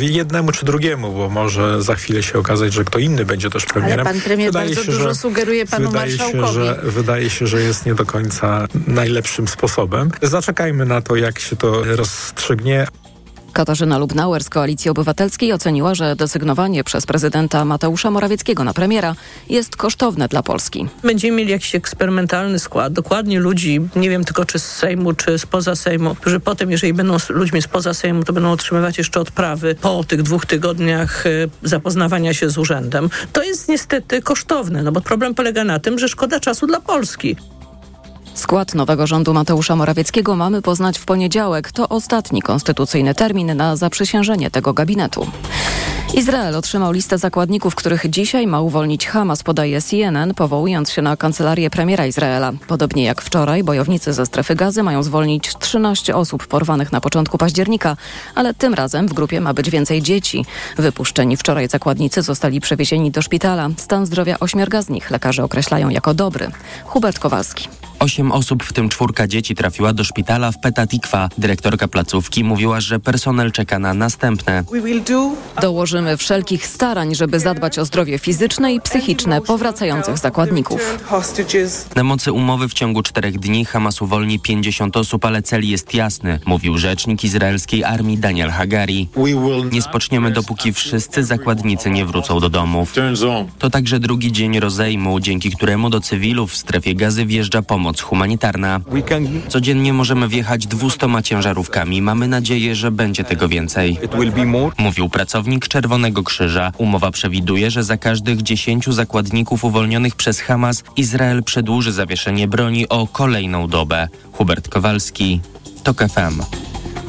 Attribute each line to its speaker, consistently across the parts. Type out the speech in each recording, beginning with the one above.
Speaker 1: Jednemu czy drugiemu, bo może za chwilę się okazać, że kto inny będzie też premierem.
Speaker 2: Ale pan premier wydaje bardzo się, dużo że, sugeruje panu
Speaker 1: wydaje
Speaker 2: marszałkowi.
Speaker 1: Się, że, wydaje się, że jest nie do końca najlepszym sposobem. Zaczekajmy na to, jak się to rozstrzygnie.
Speaker 3: Katarzyna Lubnauer z Koalicji Obywatelskiej oceniła, że desygnowanie przez prezydenta Mateusza Morawieckiego na premiera jest kosztowne dla Polski.
Speaker 4: Będziemy mieli jakiś eksperymentalny skład, dokładnie ludzi, nie wiem tylko czy z Sejmu, czy spoza Sejmu, którzy potem, jeżeli będą ludźmi spoza Sejmu, to będą otrzymywać jeszcze odprawy po tych dwóch tygodniach y, zapoznawania się z urzędem. To jest niestety kosztowne, no bo problem polega na tym, że szkoda czasu dla Polski.
Speaker 3: Skład nowego rządu Mateusza Morawieckiego mamy poznać w poniedziałek. To ostatni konstytucyjny termin na zaprzysiężenie tego gabinetu. Izrael otrzymał listę zakładników, których dzisiaj ma uwolnić Hamas, podaje CNN, powołując się na kancelarię premiera Izraela. Podobnie jak wczoraj, bojownicy ze strefy gazy mają zwolnić 13 osób porwanych na początku października, ale tym razem w grupie ma być więcej dzieci. Wypuszczeni wczoraj zakładnicy zostali przewiezieni do szpitala. Stan zdrowia ośmiorga z nich lekarze określają jako dobry. Hubert Kowalski.
Speaker 5: Osiem osób, w tym czwórka dzieci, trafiła do szpitala w Petatikwa. Dyrektorka placówki mówiła, że personel czeka na następne.
Speaker 3: Dołożymy wszelkich starań, żeby zadbać o zdrowie fizyczne i psychiczne powracających zakładników.
Speaker 5: Na mocy umowy w ciągu czterech dni Hamas uwolni 50 osób, ale cel jest jasny, mówił rzecznik izraelskiej armii Daniel Hagari. Nie spoczniemy, dopóki wszyscy zakładnicy nie wrócą do domów. To także drugi dzień rozejmu, dzięki któremu do cywilów w strefie gazy wjeżdża pomoc humanitarna. Codziennie możemy wjechać 200 ciężarówkami. Mamy nadzieję, że będzie tego więcej. Mówił pracownik Czerwonego Krzyża. Umowa przewiduje, że za każdych 10 zakładników uwolnionych przez Hamas Izrael przedłuży zawieszenie broni o kolejną dobę. Hubert Kowalski, TOK FM.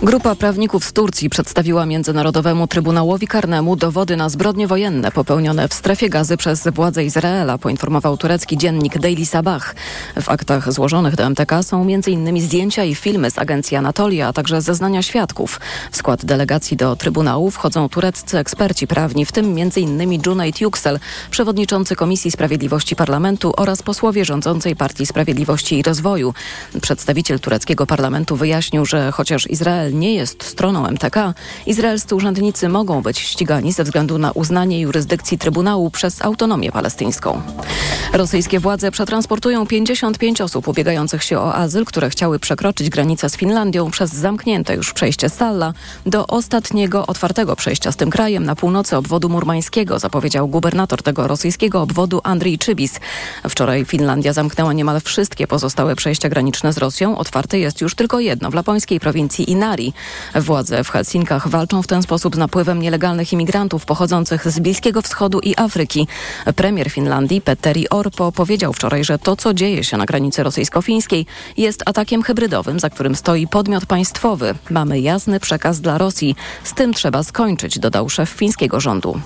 Speaker 3: Grupa prawników z Turcji przedstawiła Międzynarodowemu Trybunałowi Karnemu dowody na zbrodnie wojenne popełnione w strefie gazy przez władze Izraela, poinformował turecki dziennik Daily Sabah. W aktach złożonych do MTK są m.in. zdjęcia i filmy z agencji Anatolia, a także zeznania świadków. W skład delegacji do Trybunału wchodzą tureccy eksperci prawni, w tym m.in. Cuneyt Yüksel, przewodniczący Komisji Sprawiedliwości Parlamentu oraz posłowie rządzącej Partii Sprawiedliwości i Rozwoju. Przedstawiciel tureckiego parlamentu wyjaśnił, że chociaż Izrael nie jest stroną MTK, izraelscy urzędnicy mogą być ścigani ze względu na uznanie jurysdykcji Trybunału przez autonomię palestyńską. Rosyjskie władze przetransportują 55 osób ubiegających się o azyl, które chciały przekroczyć granicę z Finlandią przez zamknięte już przejście Salla do ostatniego otwartego przejścia z tym krajem na północy obwodu murmańskiego, zapowiedział gubernator tego rosyjskiego obwodu Andrii Czybis. Wczoraj Finlandia zamknęła niemal wszystkie pozostałe przejścia graniczne z Rosją. Otwarte jest już tylko jedno w lapońskiej prowincji Inari. Władze w Helsinkach walczą w ten sposób z napływem nielegalnych imigrantów pochodzących z Bliskiego Wschodu i Afryki. Premier Finlandii Petteri Orpo powiedział wczoraj, że to, co dzieje się na granicy rosyjsko-fińskiej jest atakiem hybrydowym, za którym stoi podmiot państwowy. Mamy jasny przekaz dla Rosji. Z tym trzeba skończyć, dodał szef fińskiego rządu.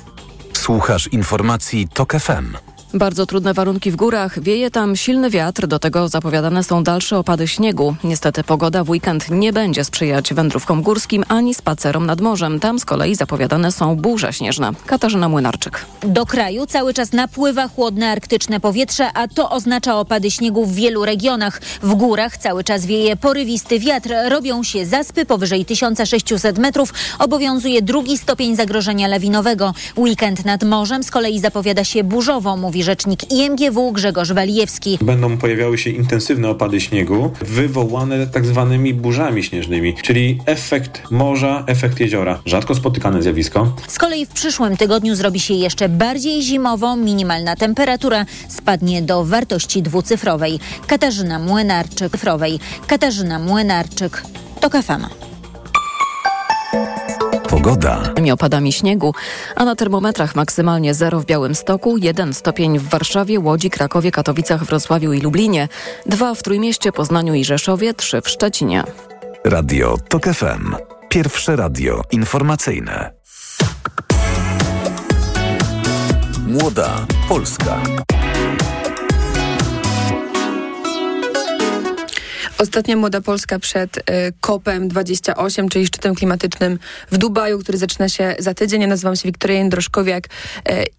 Speaker 6: Słuchasz informacji TOK FM.
Speaker 3: Bardzo trudne warunki w górach, wieje tam silny wiatr, do tego zapowiadane są dalsze opady śniegu. Niestety pogoda w weekend nie będzie sprzyjać wędrówkom górskim ani spacerom nad morzem. Tam z kolei zapowiadane są burze śnieżne. Katarzyna Młynarczyk.
Speaker 7: Do kraju cały czas napływa chłodne arktyczne powietrze, a to oznacza opady śniegu w wielu regionach. W górach cały czas wieje porywisty wiatr, robią się zaspy powyżej 1600 metrów, obowiązuje drugi stopień zagrożenia lawinowego. Weekend nad morzem z kolei zapowiada się burzowo, mówi rzecznik IMGW Grzegorz Walijewski.
Speaker 8: Będą pojawiały się intensywne opady śniegu, wywołane tak zwanymi burzami śnieżnymi, czyli efekt morza, efekt jeziora. Rzadko spotykane zjawisko.
Speaker 7: Z kolei w przyszłym tygodniu zrobi się jeszcze bardziej zimowo, minimalna temperatura spadnie do wartości dwucyfrowej. Katarzyna Młynarczyk, cyfrowej. Katarzyna Młynarczyk, to kafama.
Speaker 6: Pogoda.
Speaker 3: Opadami śniegu, a na termometrach maksymalnie 0 w Białymstoku, 1 stopień w Warszawie, Łodzi, Krakowie, Katowicach, Wrocławiu i Lublinie, 2 w Trójmieście, Poznaniu i Rzeszowie, 3 w Szczecinie.
Speaker 6: Radio TOK FM. Pierwsze radio informacyjne. Młoda Polska.
Speaker 9: Ostatnia Młoda Polska przed y, COP-em 28, czyli szczytem klimatycznym w Dubaju, który zaczyna się za tydzień. Ja nazywam się Wiktoria Jędroszkowiak y,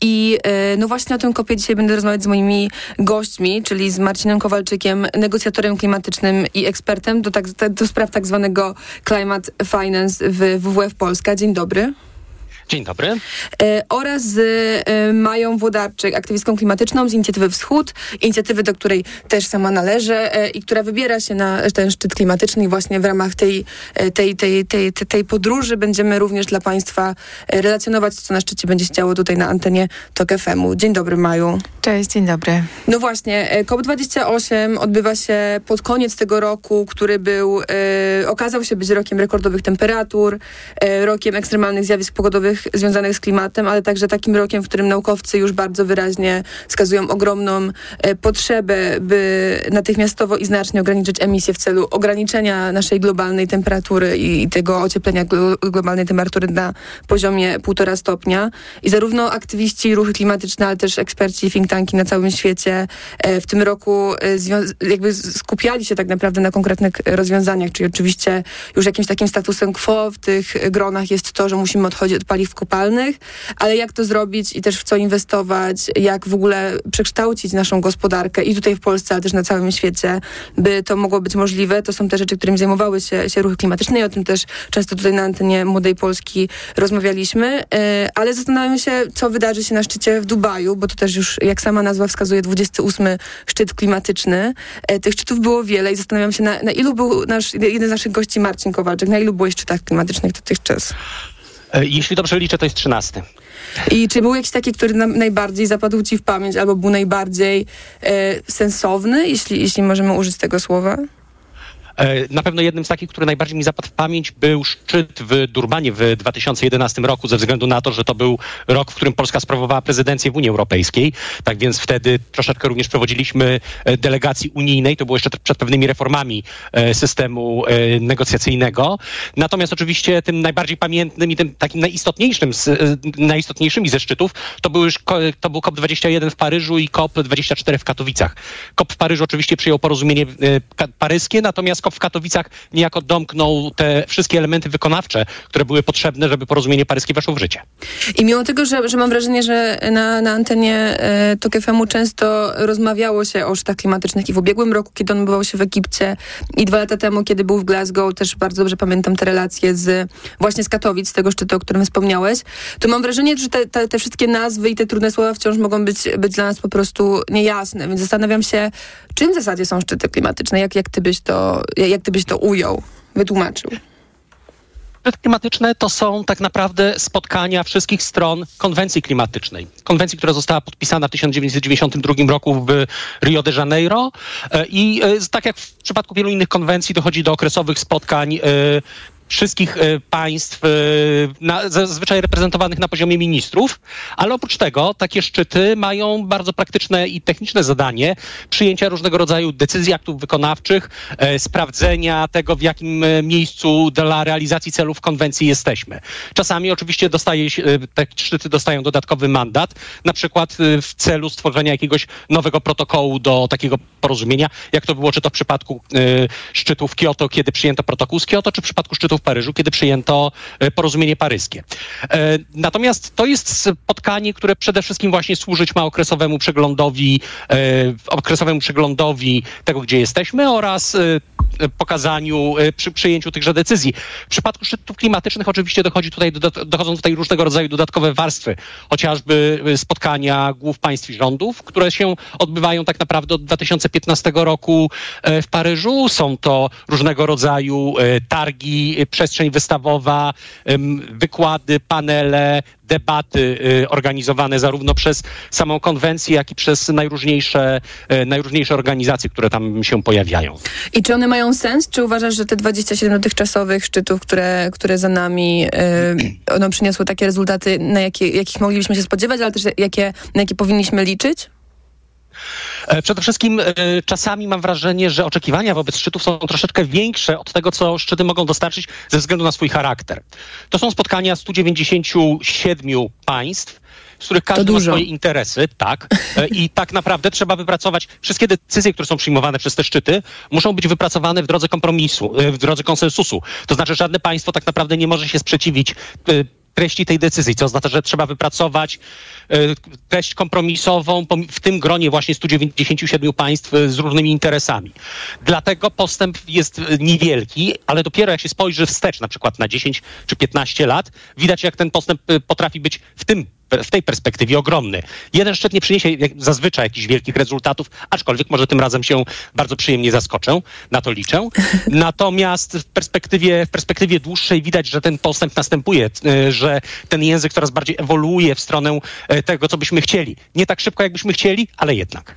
Speaker 9: i y, no właśnie na tym COP-ie dzisiaj będę rozmawiać z moimi gośćmi, czyli z Marcinem Kowalczykiem, negocjatorem klimatycznym i ekspertem do, tak, do spraw tak zwanego Climate Finance w WWF Polska. Dzień dobry.
Speaker 10: Dzień dobry.
Speaker 9: E, oraz z e, Mają Włodarczyk, aktywistką klimatyczną z Inicjatywy Wschód, inicjatywy, do której też sama należę e, i która wybiera się na ten szczyt klimatyczny i właśnie w ramach tej, tej, tej, tej, tej, tej podróży będziemy również dla Państwa relacjonować, co na szczycie będzie się działo tutaj na antenie TOK FM-u. Dzień dobry, Maju.
Speaker 2: Cześć, dzień dobry.
Speaker 9: No właśnie, e, COP28 odbywa się pod koniec tego roku, który był, okazał się być rokiem rekordowych temperatur, rokiem ekstremalnych zjawisk pogodowych związanych z klimatem, ale także takim rokiem, w którym naukowcy już bardzo wyraźnie wskazują ogromną e, potrzebę, by natychmiastowo i znacznie ograniczyć emisję w celu ograniczenia naszej globalnej temperatury i, i tego ocieplenia glo, globalnej temperatury na poziomie półtora stopnia. I zarówno aktywiści, ruchy klimatyczne, ale też eksperci, think tanki na całym świecie e, w tym roku e, jakby skupiali się tak naprawdę na konkretnych rozwiązaniach, czyli oczywiście już jakimś takim statusem quo w tych gronach jest to, że musimy odchodzić od paliw kopalnych, ale jak to zrobić i też w co inwestować, jak w ogóle przekształcić naszą gospodarkę i tutaj w Polsce, ale też na całym świecie, by to mogło być możliwe. To są te rzeczy, którymi zajmowały się, się ruchy klimatyczne i o tym też często tutaj na antenie Młodej Polski rozmawialiśmy, e, ale zastanawiam się, co wydarzy się na szczycie w Dubaju, bo to też już, jak sama nazwa wskazuje, 28 szczyt klimatyczny. E, tych szczytów było wiele i zastanawiam się, na, na ilu był nasz, jeden z naszych gości, Marcin Kowalczyk, na ilu byłeś szczytach klimatycznych dotychczas?
Speaker 10: E, jeśli dobrze liczę, to jest 13.
Speaker 9: I czy był jakiś taki, który na, najbardziej zapadł ci w pamięć, albo był najbardziej e, sensowny, jeśli, jeśli możemy użyć tego słowa?
Speaker 10: E, na pewno jednym z takich, który najbardziej mi zapadł w pamięć, był szczyt w Durbanie w 2011 roku, ze względu na to, że to był rok, w którym Polska sprawowała prezydencję w Unii Europejskiej. Tak więc wtedy troszeczkę również prowadziliśmy e, delegacji unijnej. To było jeszcze przed pewnymi reformami e, systemu negocjacyjnego. Natomiast oczywiście tym najbardziej pamiętnym i tym takim najistotniejszym, najistotniejszymi ze szczytów to był, już, to był COP21 w Paryżu i COP24 w Katowicach. COP w Paryżu oczywiście przyjął porozumienie paryskie, natomiast W Katowicach niejako domknął te wszystkie elementy wykonawcze, które były potrzebne, żeby porozumienie paryskie weszło w życie.
Speaker 9: I mimo tego, że, że mam wrażenie, że na, na antenie e, TOK FM-u często rozmawiało się o szczytach klimatycznych i w ubiegłym roku, kiedy on odbywał się w Egipcie i dwa lata temu, kiedy był w Glasgow, też bardzo dobrze pamiętam te relacje z właśnie z Katowic, z tego szczytu, o którym wspomniałeś, to mam wrażenie, że te, te, te wszystkie nazwy i te trudne słowa wciąż mogą być, być dla nas po prostu niejasne, więc zastanawiam się, czym w zasadzie są szczyty klimatyczne, jak, jak ty byś to jak ty byś to ujął, wytłumaczył?
Speaker 10: Szczyty klimatyczne to są tak naprawdę spotkania wszystkich stron konwencji klimatycznej. Konwencji, która została podpisana w 1992 roku w Rio de Janeiro e, i e, tak jak w przypadku wielu innych konwencji dochodzi do okresowych spotkań e, wszystkich e, państw, e, na, zazwyczaj reprezentowanych na poziomie ministrów, ale oprócz tego takie szczyty mają bardzo praktyczne i techniczne zadanie przyjęcia różnego rodzaju decyzji, aktów wykonawczych, e, sprawdzenia tego, w jakim miejscu dla realizacji celów konwencji jesteśmy. Czasami oczywiście dostaje te szczyty dostają dodatkowy mandat, na przykład w celu stworzenia jakiegoś nowego protokołu do takiego porozumienia, jak to było czy to w przypadku szczytów Kioto, kiedy przyjęto protokół z Kioto, czy w przypadku szczytów Paryżu, kiedy przyjęto e, porozumienie paryskie. E, natomiast to jest spotkanie, które przede wszystkim właśnie służyć ma okresowemu przeglądowi, e, okresowemu przeglądowi tego, gdzie jesteśmy oraz pokazaniu, przy przyjęciu tychże decyzji. W przypadku szczytów klimatycznych oczywiście dochodzi tutaj, dochodzą tutaj różnego rodzaju dodatkowe warstwy, chociażby spotkania głów państw i rządów, które się odbywają tak naprawdę od 2015 roku w Paryżu. Są to różnego rodzaju targi przestrzeń wystawowa, wykłady, panele, debaty y, organizowane zarówno przez samą konwencję, jak i przez najróżniejsze, y, najróżniejsze organizacje, które tam się pojawiają.
Speaker 9: I czy one mają sens? Czy uważasz, że te 27 dotychczasowych szczytów, które, które za nami, y, one przyniosły takie rezultaty, na jakie, jakich moglibyśmy się spodziewać, ale też jakie, na jakie powinniśmy liczyć?
Speaker 10: E, przede wszystkim e, czasami mam wrażenie, że oczekiwania wobec szczytów są troszeczkę większe od tego, co szczyty mogą dostarczyć ze względu na swój charakter. To są spotkania 197 państw, z których każdy ma swoje interesy, tak. E, I tak naprawdę trzeba wypracować wszystkie decyzje, które są przyjmowane przez te szczyty, muszą być wypracowane w drodze kompromisu, w drodze konsensusu. To znaczy, żadne państwo tak naprawdę nie może się sprzeciwić treści tej decyzji, co oznacza, że trzeba wypracować e, treść kompromisową w tym gronie właśnie 197 państw e, z różnymi interesami. Dlatego postęp jest niewielki, ale dopiero jak się spojrzy wstecz, na przykład na 10 czy 15 lat, widać jak ten postęp potrafi być w tym w tej perspektywie ogromny. Jeden szczyt nie przyniesie jak zazwyczaj jakichś wielkich rezultatów, aczkolwiek może tym razem się bardzo przyjemnie zaskoczę, na to liczę. Natomiast w perspektywie, w perspektywie dłuższej widać, że ten postęp następuje, e, że ten język coraz bardziej ewoluuje w stronę e, tego, co byśmy chcieli. Nie tak szybko, jakbyśmy chcieli, ale jednak.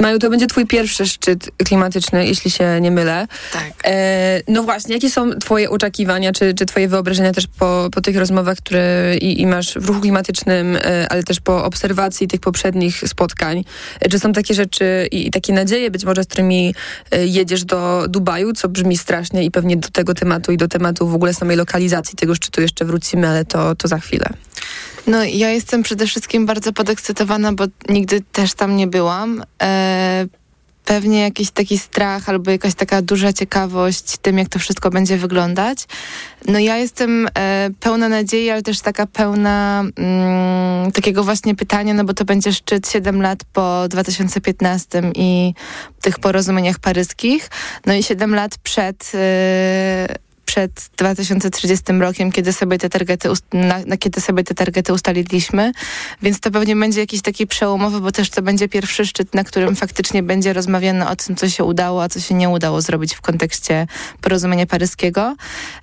Speaker 9: Maju, to będzie twój pierwszy szczyt klimatyczny, jeśli się nie mylę.
Speaker 2: Tak.
Speaker 9: E, no właśnie, jakie są twoje oczekiwania, czy, czy twoje wyobrażenia też po, po tych rozmowach, które i, i masz w ruchu klimatycznym E, ale też po obserwacji tych poprzednich spotkań, e, czy są takie rzeczy i takie nadzieje być może, z którymi e, jedziesz do Dubaju, co brzmi strasznie i pewnie do tego tematu i do tematu w ogóle samej lokalizacji tego szczytu jeszcze wrócimy, ale to, to za chwilę.
Speaker 2: No ja jestem przede wszystkim bardzo podekscytowana, bo nigdy też tam nie byłam. Pewnie jakiś taki strach albo jakaś taka duża ciekawość tym, jak to wszystko będzie wyglądać. No ja jestem e, pełna nadziei, ale też taka pełna mm, takiego właśnie pytania, no bo to będzie szczyt 7 lat po 2015 i tych porozumieniach paryskich, no i 7 lat przed e, przed 2030 rokiem, kiedy sobie te targety, na, na, kiedy sobie te targety ustaliliśmy, więc to pewnie będzie jakiś taki przełomowy, bo też to będzie pierwszy szczyt, na którym faktycznie będzie rozmawiane o tym, co się udało, a co się nie udało zrobić w kontekście porozumienia paryskiego.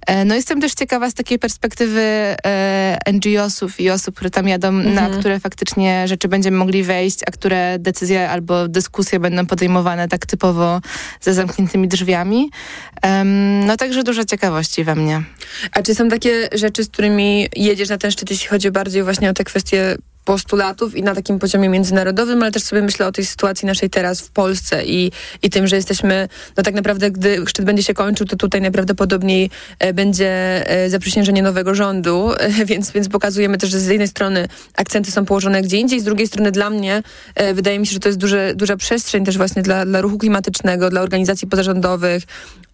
Speaker 2: E, no jestem też ciekawa z takiej perspektywy e, NGO-sów i osób, które tam jadą, mhm. na które faktycznie rzeczy będziemy mogli wejść, a które decyzje albo dyskusje będą podejmowane tak typowo za zamkniętymi drzwiami. no także duża ciekawość we mnie.
Speaker 9: A czy są takie rzeczy, z którymi jedziesz na ten szczyt, jeśli chodzi bardziej właśnie o te kwestie postulatów i na takim poziomie międzynarodowym, ale też sobie myślę o tej sytuacji naszej teraz w Polsce i, i tym, że jesteśmy, no tak naprawdę, gdy szczyt będzie się kończył, to tutaj najprawdopodobniej e, będzie e, zaprzysiężenie nowego rządu, e, więc, więc pokazujemy też, że z jednej strony akcenty są położone gdzie indziej, z drugiej strony dla mnie wydaje mi się, że to jest duże, duża przestrzeń też właśnie dla, dla ruchu klimatycznego, dla organizacji pozarządowych,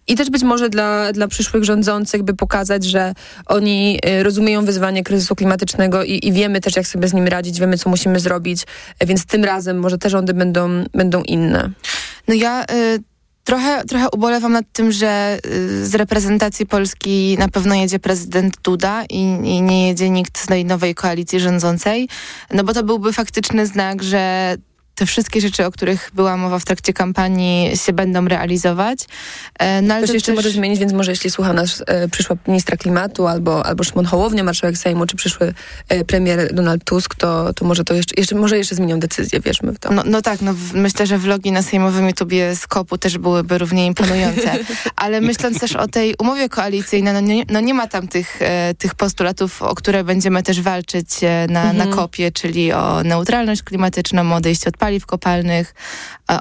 Speaker 9: i też być może dla, dla przyszłych rządzących, by pokazać, że oni y, rozumieją wyzwanie kryzysu klimatycznego i, i wiemy też, jak sobie z nim radzić, wiemy, co musimy zrobić, więc tym razem może te rządy będą, będą inne.
Speaker 2: No ja... Y trochę, trochę ubolewam nad tym, że y, z reprezentacji Polski na pewno jedzie prezydent Duda i, i, nie jedzie nikt z tej nowej koalicji rządzącej, no bo to byłby faktyczny znak, że te wszystkie rzeczy, o których była mowa w trakcie kampanii się będą realizować.
Speaker 9: E, no, ale to się jeszcze też... może zmienić, więc może jeśli słucha nas e, przyszła ministra klimatu albo, albo Szymon Hołownia, marszałek Sejmu, czy przyszły e, premier Donald Tusk, to, to może to jeszcze, jeszcze, może jeszcze zmienią decyzję, wierzmy w to.
Speaker 2: No, no tak, no w, myślę, że vlogi na sejmowym YouTubie z kopu też byłyby równie imponujące. Ale myśląc też o tej umowie koalicyjnej, no nie, no nie ma tam tych, e, tych postulatów, o które będziemy też walczyć e, na, mhm. na kopie, czyli o neutralność klimatyczną, odejście od paliw paliw kopalnych,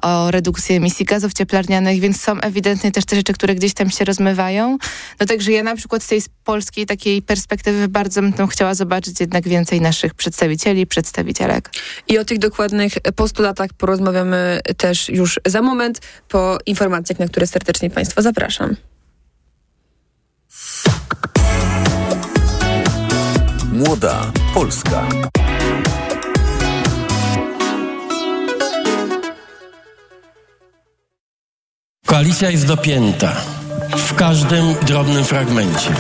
Speaker 2: o redukcji emisji gazów cieplarnianych, więc są ewidentnie też te rzeczy, które gdzieś tam się rozmywają. No także ja na przykład z tej polskiej takiej perspektywy bardzo bym chciała zobaczyć jednak więcej naszych przedstawicieli, przedstawicielek.
Speaker 9: I o tych dokładnych postulatach porozmawiamy też już za moment po informacjach, na które serdecznie Państwa zapraszam.
Speaker 6: Młoda Polska.
Speaker 11: Koalicja jest dopięta w każdym drobnym fragmencie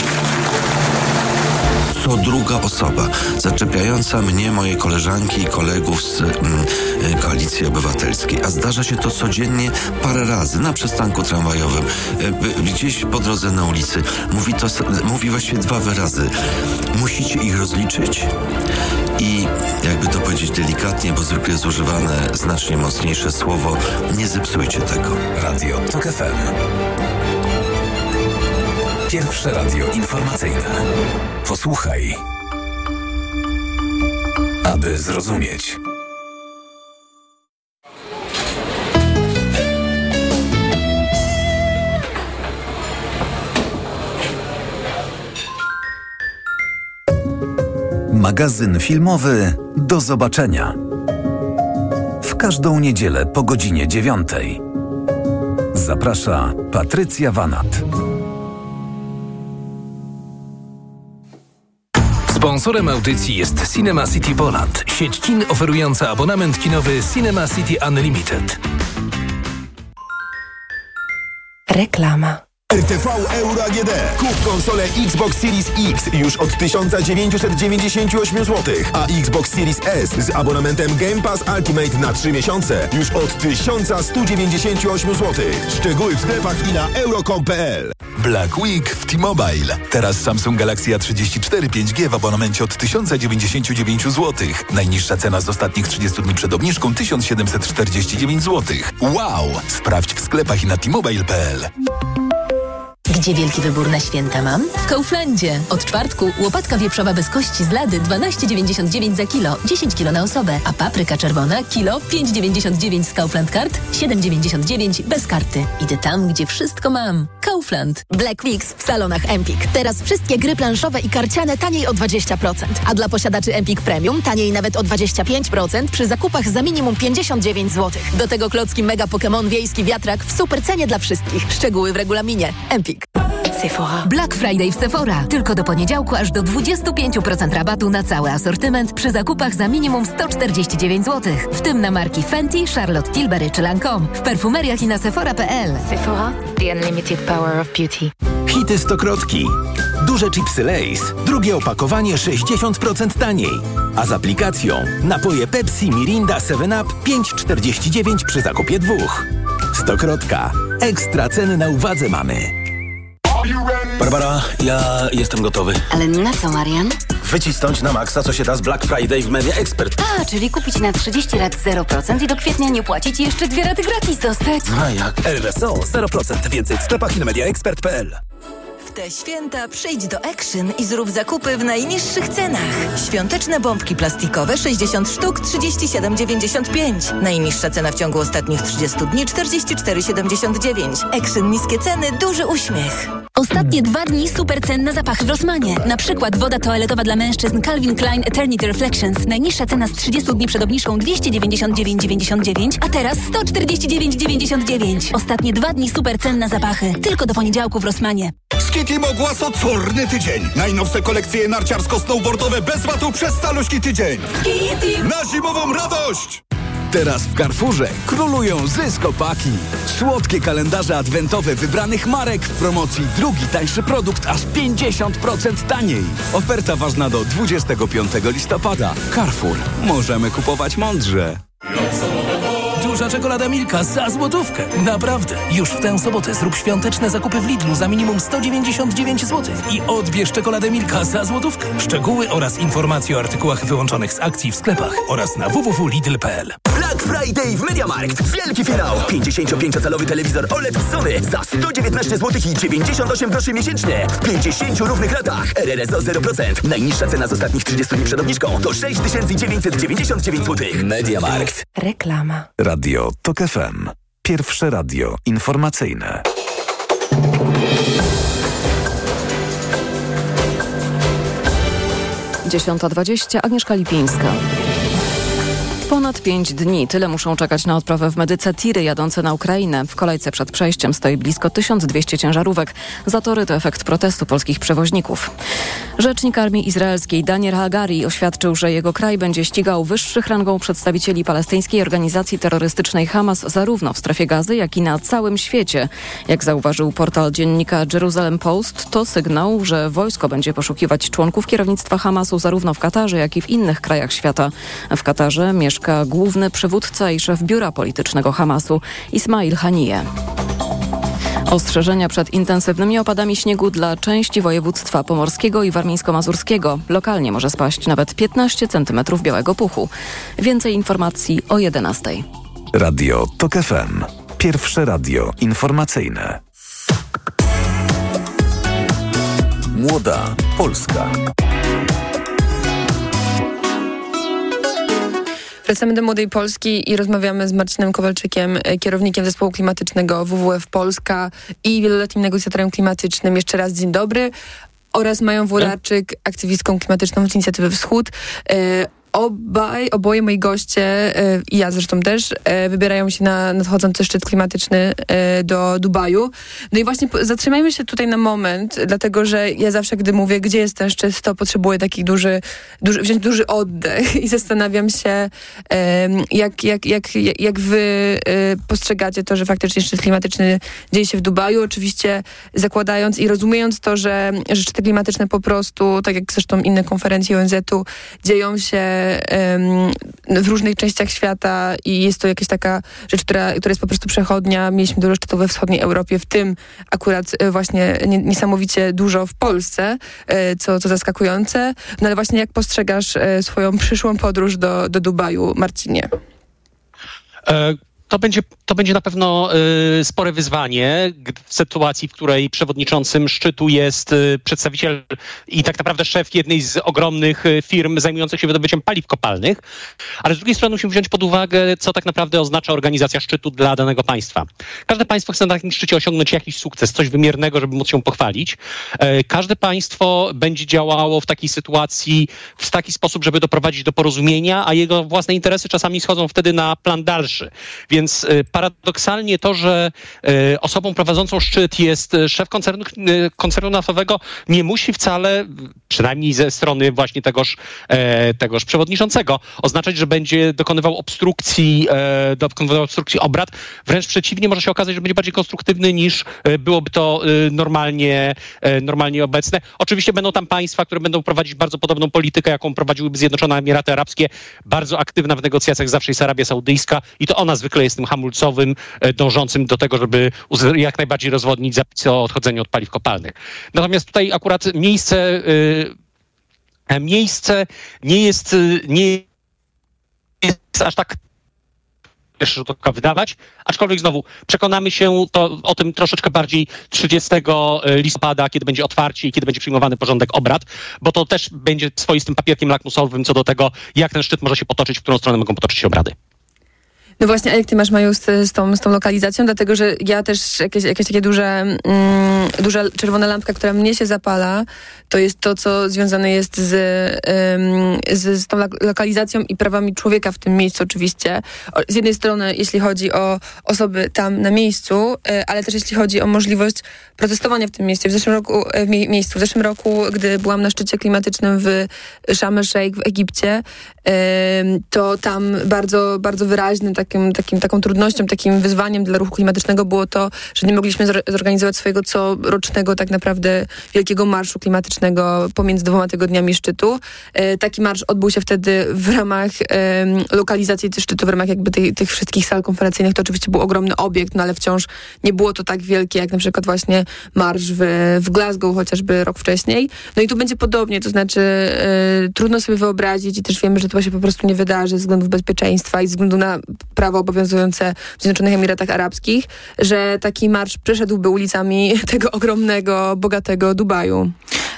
Speaker 12: co druga osoba zaczepiająca mnie, moje koleżanki i kolegów z mm, y, Koalicji Obywatelskiej. A zdarza się to codziennie parę razy na przystanku tramwajowym, y, gdzieś po drodze na ulicy. Mówi to, mówi właściwie dwa wyrazy. Musicie ich rozliczyć i to powiedzieć delikatnie, bo zwykle jest używane znacznie mocniejsze słowo, nie zepsujcie tego.
Speaker 6: Radio TOK FM. Pierwsze radio informacyjne. Posłuchaj, aby zrozumieć. Magazyn filmowy Do zobaczenia. W każdą niedzielę po godzinie dziewiątej. Zaprasza Patrycja Wanat.
Speaker 13: Sponsorem audycji jest Cinema City Poland, sieć kin oferująca abonament kinowy Cinema City Unlimited.
Speaker 14: Reklama. RTV Euro AGD. Kup konsolę Xbox Series X już od 1998 zł, a Xbox Series S z abonamentem Game Pass Ultimate na 3 miesiące już od 1198 zł. Szczegóły w sklepach i na euro.com.pl.
Speaker 15: Black Week w T-Mobile. Teraz Samsung Galaxy A34 5G w abonamencie od 1099 zł. Najniższa cena z ostatnich 30 dni przed obniżką 1749 zł. Wow! Sprawdź w sklepach i na t-mobile.pl.
Speaker 16: Gdzie wielki wybór na święta mam? W Kauflandzie. Od czwartku łopatka wieprzowa bez kości z lady 12,99 za kilo, 10 kilo na osobę, a papryka czerwona kilo 5,99 z Kaufland Card, 7,99 bez karty. Idę tam, gdzie wszystko mam. Kaufland.
Speaker 17: Black Weeks w salonach Empik. Teraz wszystkie gry planszowe i karciane taniej o 20%, a dla posiadaczy Empik Premium taniej nawet o 25% przy zakupach za minimum 59 zł. Do tego klocki Mega Pokémon Wiejski Wiatrak w super cenie dla wszystkich. Szczegóły w regulaminie. Empik.
Speaker 16: Sephora. Black Friday w Sephora. Tylko do poniedziałku aż do 25% rabatu na cały asortyment przy zakupach za minimum 149 zł. W tym na marki Fenty, Charlotte Tilbury czy Lancome. W perfumeriach i na sephora.pl.
Speaker 2: Sephora. The unlimited power of beauty.
Speaker 18: Hity stokrotki. Duże chipsy Lays. Drugie opakowanie 60% taniej. A z aplikacją napoje Pepsi, Mirinda, 7up 5,49 przy zakupie dwóch. Stokrotka. Ekstra ceny na uwadze mamy.
Speaker 19: Barbara, ja jestem gotowy.
Speaker 20: Ale na co, Marian?
Speaker 19: Wycisnąć na maksa, co się da z Black Friday w Media Expert.
Speaker 20: A, czyli kupić na 30 lat 0% i do kwietnia nie płacić i jeszcze dwie raty gratis dostać.
Speaker 19: A jak?
Speaker 18: RSO 0%. Więcej w sklepach i na mediaexpert.pl
Speaker 21: W te święta przyjdź do Action i zrób zakupy w najniższych cenach. Świąteczne bombki plastikowe 60 sztuk 37,95. Najniższa cena w ciągu ostatnich 30 dni 44,79. Action niskie ceny, duży uśmiech.
Speaker 22: Ostatnie dwa dni super cenne zapachy w Rosmanie. Na przykład woda toaletowa dla mężczyzn Calvin Klein Eternity Reflections. Najniższa cena z 30 dni przed obniżką 299,99, a teraz 149,99. Ostatnie dwa dni super cenne zapachy. Tylko do poniedziałku w Rosmanie.
Speaker 14: Skitty Mogłas ocorny tydzień. Najnowsze kolekcje narciarsko-snowboardowe bez watu przez caluśki tydzień.
Speaker 21: Skitty!
Speaker 14: Na zimową radość! Teraz w Carrefourze królują zyskopaki. Słodkie kalendarze adwentowe wybranych marek w promocji. Drugi tańszy produkt aż 50% taniej. Oferta ważna do 25 listopada. Carrefour. Możemy kupować mądrze.
Speaker 13: Duża czekolada Milka za złotówkę. Naprawdę. Już w tę sobotę zrób świąteczne zakupy w Lidlu za minimum 199 zł i odbierz czekoladę Milka za złotówkę. Szczegóły oraz informacje o artykułach wyłączonych z akcji w sklepach oraz na www.lidl.pl.
Speaker 23: Black Friday w MediaMarkt. Wielki finał. 55-calowy telewizor OLED Sony za 119 zł i 98 groszy miesięcznie. W 50 równych latach. RRSO 0%. Najniższa cena z ostatnich 30 dni przed obniżką to 6999 zł. MediaMarkt.
Speaker 14: Reklama. Radio TOK FM. Pierwsze radio informacyjne.
Speaker 3: Dziesiąta dwadzieścia. Agnieszka Lipińska. Ponad pięć dni. Tyle muszą czekać na odprawę w Medyce tiry jadące na Ukrainę. W kolejce przed przejściem stoi blisko 1200 ciężarówek. Zatory to efekt protestu polskich przewoźników. Rzecznik armii izraelskiej Daniel Hagari oświadczył, że jego kraj będzie ścigał wyższych rangą przedstawicieli palestyńskiej organizacji terrorystycznej Hamas zarówno w strefie gazy, jak i na całym świecie. Jak zauważył portal dziennika Jerusalem Post, to sygnał, że wojsko będzie poszukiwać członków kierownictwa Hamasu zarówno w Katarze, jak i w innych krajach świata. W Katarze mieszka główny przywódca i szef biura politycznego Hamasu Ismail Haniyeh. Ostrzeżenia przed intensywnymi opadami śniegu dla części województwa pomorskiego i warmińsko-mazurskiego. Lokalnie może spaść nawet 15 cm białego puchu. Więcej informacji o 11.
Speaker 14: Radio TOK FM. Pierwsze radio informacyjne. Młoda Polska.
Speaker 9: Wracamy do Młodej Polski i rozmawiamy z Marcinem Kowalczykiem, e, kierownikiem zespołu klimatycznego WWF Polska i wieloletnim negocjatorem klimatycznym. Jeszcze raz dzień dobry. Oraz Mają Włodarczyk, aktywistką klimatyczną z Inicjatywy Wschód. E, obaj, oboje moi goście i ja zresztą też wybierają się na nadchodzący szczyt klimatyczny do Dubaju. No i właśnie zatrzymajmy się tutaj na moment, dlatego że ja zawsze, gdy mówię, gdzie jest ten szczyt, to potrzebuję taki duży, duży wziąć duży oddech i zastanawiam się, jak, jak, jak, jak wy postrzegacie to, że faktycznie szczyt klimatyczny dzieje się w Dubaju. Oczywiście zakładając i rozumiejąc to, że, że szczyty klimatyczne po prostu, tak jak zresztą inne konferencje ONZ-u, dzieją się w różnych częściach świata i jest to jakaś taka rzecz, która, która jest po prostu przechodnia. Mieliśmy dużo szczytów we wschodniej Europie, w tym akurat e, właśnie niesamowicie dużo w Polsce, e, co, co zaskakujące. No ale właśnie jak postrzegasz e, swoją przyszłą podróż do, do Dubaju, Marcinie?
Speaker 10: To będzie, to będzie na pewno y, spore wyzwanie w sytuacji, w której przewodniczącym szczytu jest y, przedstawiciel i tak naprawdę szef jednej z ogromnych y, firm zajmujących się wydobyciem paliw kopalnych, ale z drugiej strony musimy wziąć pod uwagę, co tak naprawdę oznacza organizacja szczytu dla danego państwa. Każde państwo chce na takim szczycie osiągnąć jakiś sukces, coś wymiernego, żeby móc się pochwalić. E, każde państwo będzie działało w takiej sytuacji w taki sposób, żeby doprowadzić do porozumienia, a jego własne interesy czasami schodzą wtedy na plan dalszy. Więc y, paradoksalnie to, że y, osobą prowadzącą szczyt jest y, szef koncernu, koncernu naftowego, nie musi wcale, przynajmniej ze strony właśnie tegoż, e, tegoż przewodniczącego, oznaczać, że będzie dokonywał obstrukcji, e, dokonywał obstrukcji obrad. Wręcz przeciwnie, może się okazać, że będzie bardziej konstruktywny niż byłoby to normalnie, e, normalnie obecne. Oczywiście będą tam państwa, które będą prowadzić bardzo podobną politykę, jaką prowadziłyby Zjednoczone Emiraty Arabskie. Bardzo aktywna w negocjacjach zawsze jest Arabia Saudyjska i to ona zwykle jest tym hamulcowym e, dążącym do tego, żeby jak najbardziej rozwodnić zapisy o odchodzeniu od paliw kopalnych. Natomiast tutaj akurat miejsce, e, miejsce nie jest, nie jest aż tak pierwszy rzut oka wydawać, aczkolwiek znowu przekonamy się to, o tym troszeczkę bardziej 30 e, listopada, kiedy będzie otwarcie i kiedy będzie przyjmowany porządek obrad, bo to też będzie swoistym papierkiem lakmusowym co do tego, jak ten szczyt może się potoczyć, w którą stronę mogą potoczyć się obrady.
Speaker 9: No właśnie, a jak ty masz, Maju, z, z, tą, z tą lokalizacją? Dlatego, że ja też jakieś, jakieś takie duże, mm, duża czerwona lampka, która mnie się zapala, to jest to, co związane jest z, z, z tą lokalizacją i prawami człowieka w tym miejscu oczywiście. Z jednej strony, jeśli chodzi o osoby tam na miejscu, e, ale też jeśli chodzi o możliwość protestowania w tym miejscu. W zeszłym roku, e, w mie miejscu, w zeszłym roku, gdy byłam na szczycie klimatycznym w Sharm el-Sheikh w Egipcie, to tam bardzo, bardzo wyraźnym takim, takim, taką trudnością, takim wyzwaniem dla ruchu klimatycznego było to, że nie mogliśmy zorganizować swojego corocznego tak naprawdę wielkiego marszu klimatycznego pomiędzy dwoma tygodniami szczytu. E, taki marsz odbył się wtedy w ramach lokalizacji szczytu, w ramach jakby tych, tych wszystkich sal konferencyjnych. To oczywiście był ogromny obiekt, no ale wciąż nie było to tak wielkie, jak na przykład właśnie marsz w, w Glasgow chociażby rok wcześniej. No i tu będzie podobnie, to znaczy e, trudno sobie wyobrazić i też wiemy, że to się po prostu nie wydarzy ze względów bezpieczeństwa i ze względu na prawo obowiązujące w Zjednoczonych Emiratach Arabskich, że taki marsz przeszedłby ulicami tego ogromnego, bogatego Dubaju.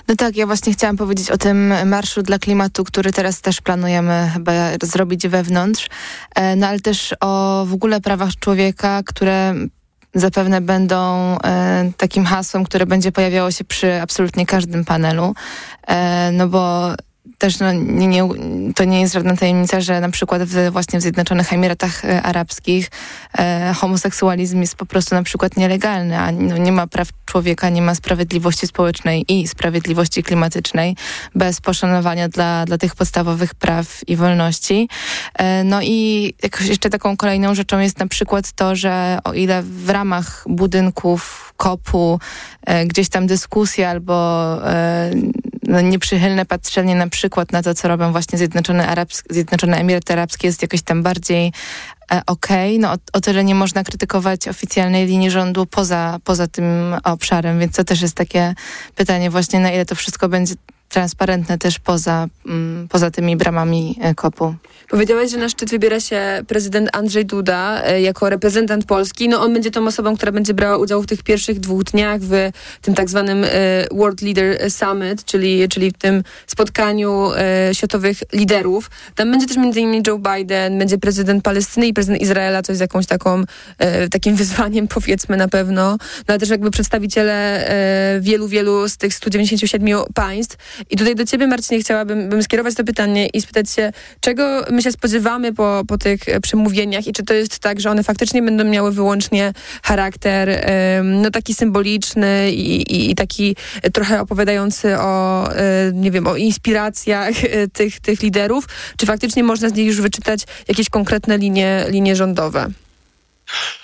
Speaker 2: No tak, ja właśnie chciałam powiedzieć o tym Marszu dla Klimatu, który teraz też planujemy chyba zrobić wewnątrz, e, no ale też o w ogóle prawach człowieka, które zapewne będą e, takim hasłem, które będzie pojawiało się przy absolutnie każdym panelu, e, no bo też no, nie, nie, to nie jest żadna tajemnica, że na przykład w, właśnie w Zjednoczonych Emiratach e, Arabskich e, homoseksualizm jest po prostu na przykład nielegalny, a no, nie ma praw człowieka, nie ma sprawiedliwości społecznej i sprawiedliwości klimatycznej bez poszanowania dla, dla tych podstawowych praw i wolności. E, no i jeszcze taką kolejną rzeczą jest na przykład to, że o ile w ramach budynków kopu e, gdzieś tam dyskusja albo e, no, nieprzychylne patrzenie na przykład na to, co robią właśnie Zjednoczone, Arabs Zjednoczone Emiraty Arabskie jest jakoś tam bardziej e, okej. Okay. No, o, o, tyle nie można krytykować oficjalnej linii rządu poza, poza tym obszarem, więc to też jest takie pytanie właśnie, na ile to wszystko będzie transparentne też poza, mm, poza tymi bramami e, kopu.
Speaker 9: Powiedziałaś, że na szczyt wybiera się prezydent Andrzej Duda e, jako reprezentant Polski. No on będzie tą osobą, która będzie brała udział w tych pierwszych dwóch dniach w tym tak zwanym e, World Leader Summit, czyli, czyli w tym spotkaniu światowych liderów. Tam będzie też innymi Joe Biden, będzie prezydent Palestyny i prezydent Izraela, co jest jakąś taką, takim wyzwaniem powiedzmy na pewno. No ale też jakby przedstawiciele wielu, wielu z tych 197 państw I tutaj do ciebie, Marcinie, chciałabym bym skierować to pytanie i spytać się, czego my się spodziewamy po, po tych przemówieniach i czy to jest tak, że one faktycznie będą miały wyłącznie charakter no taki symboliczny i, i, i taki trochę opowiadający o, nie wiem, o inspiracjach tych, tych liderów, czy faktycznie można z nich już wyczytać jakieś konkretne linie, linie rządowe?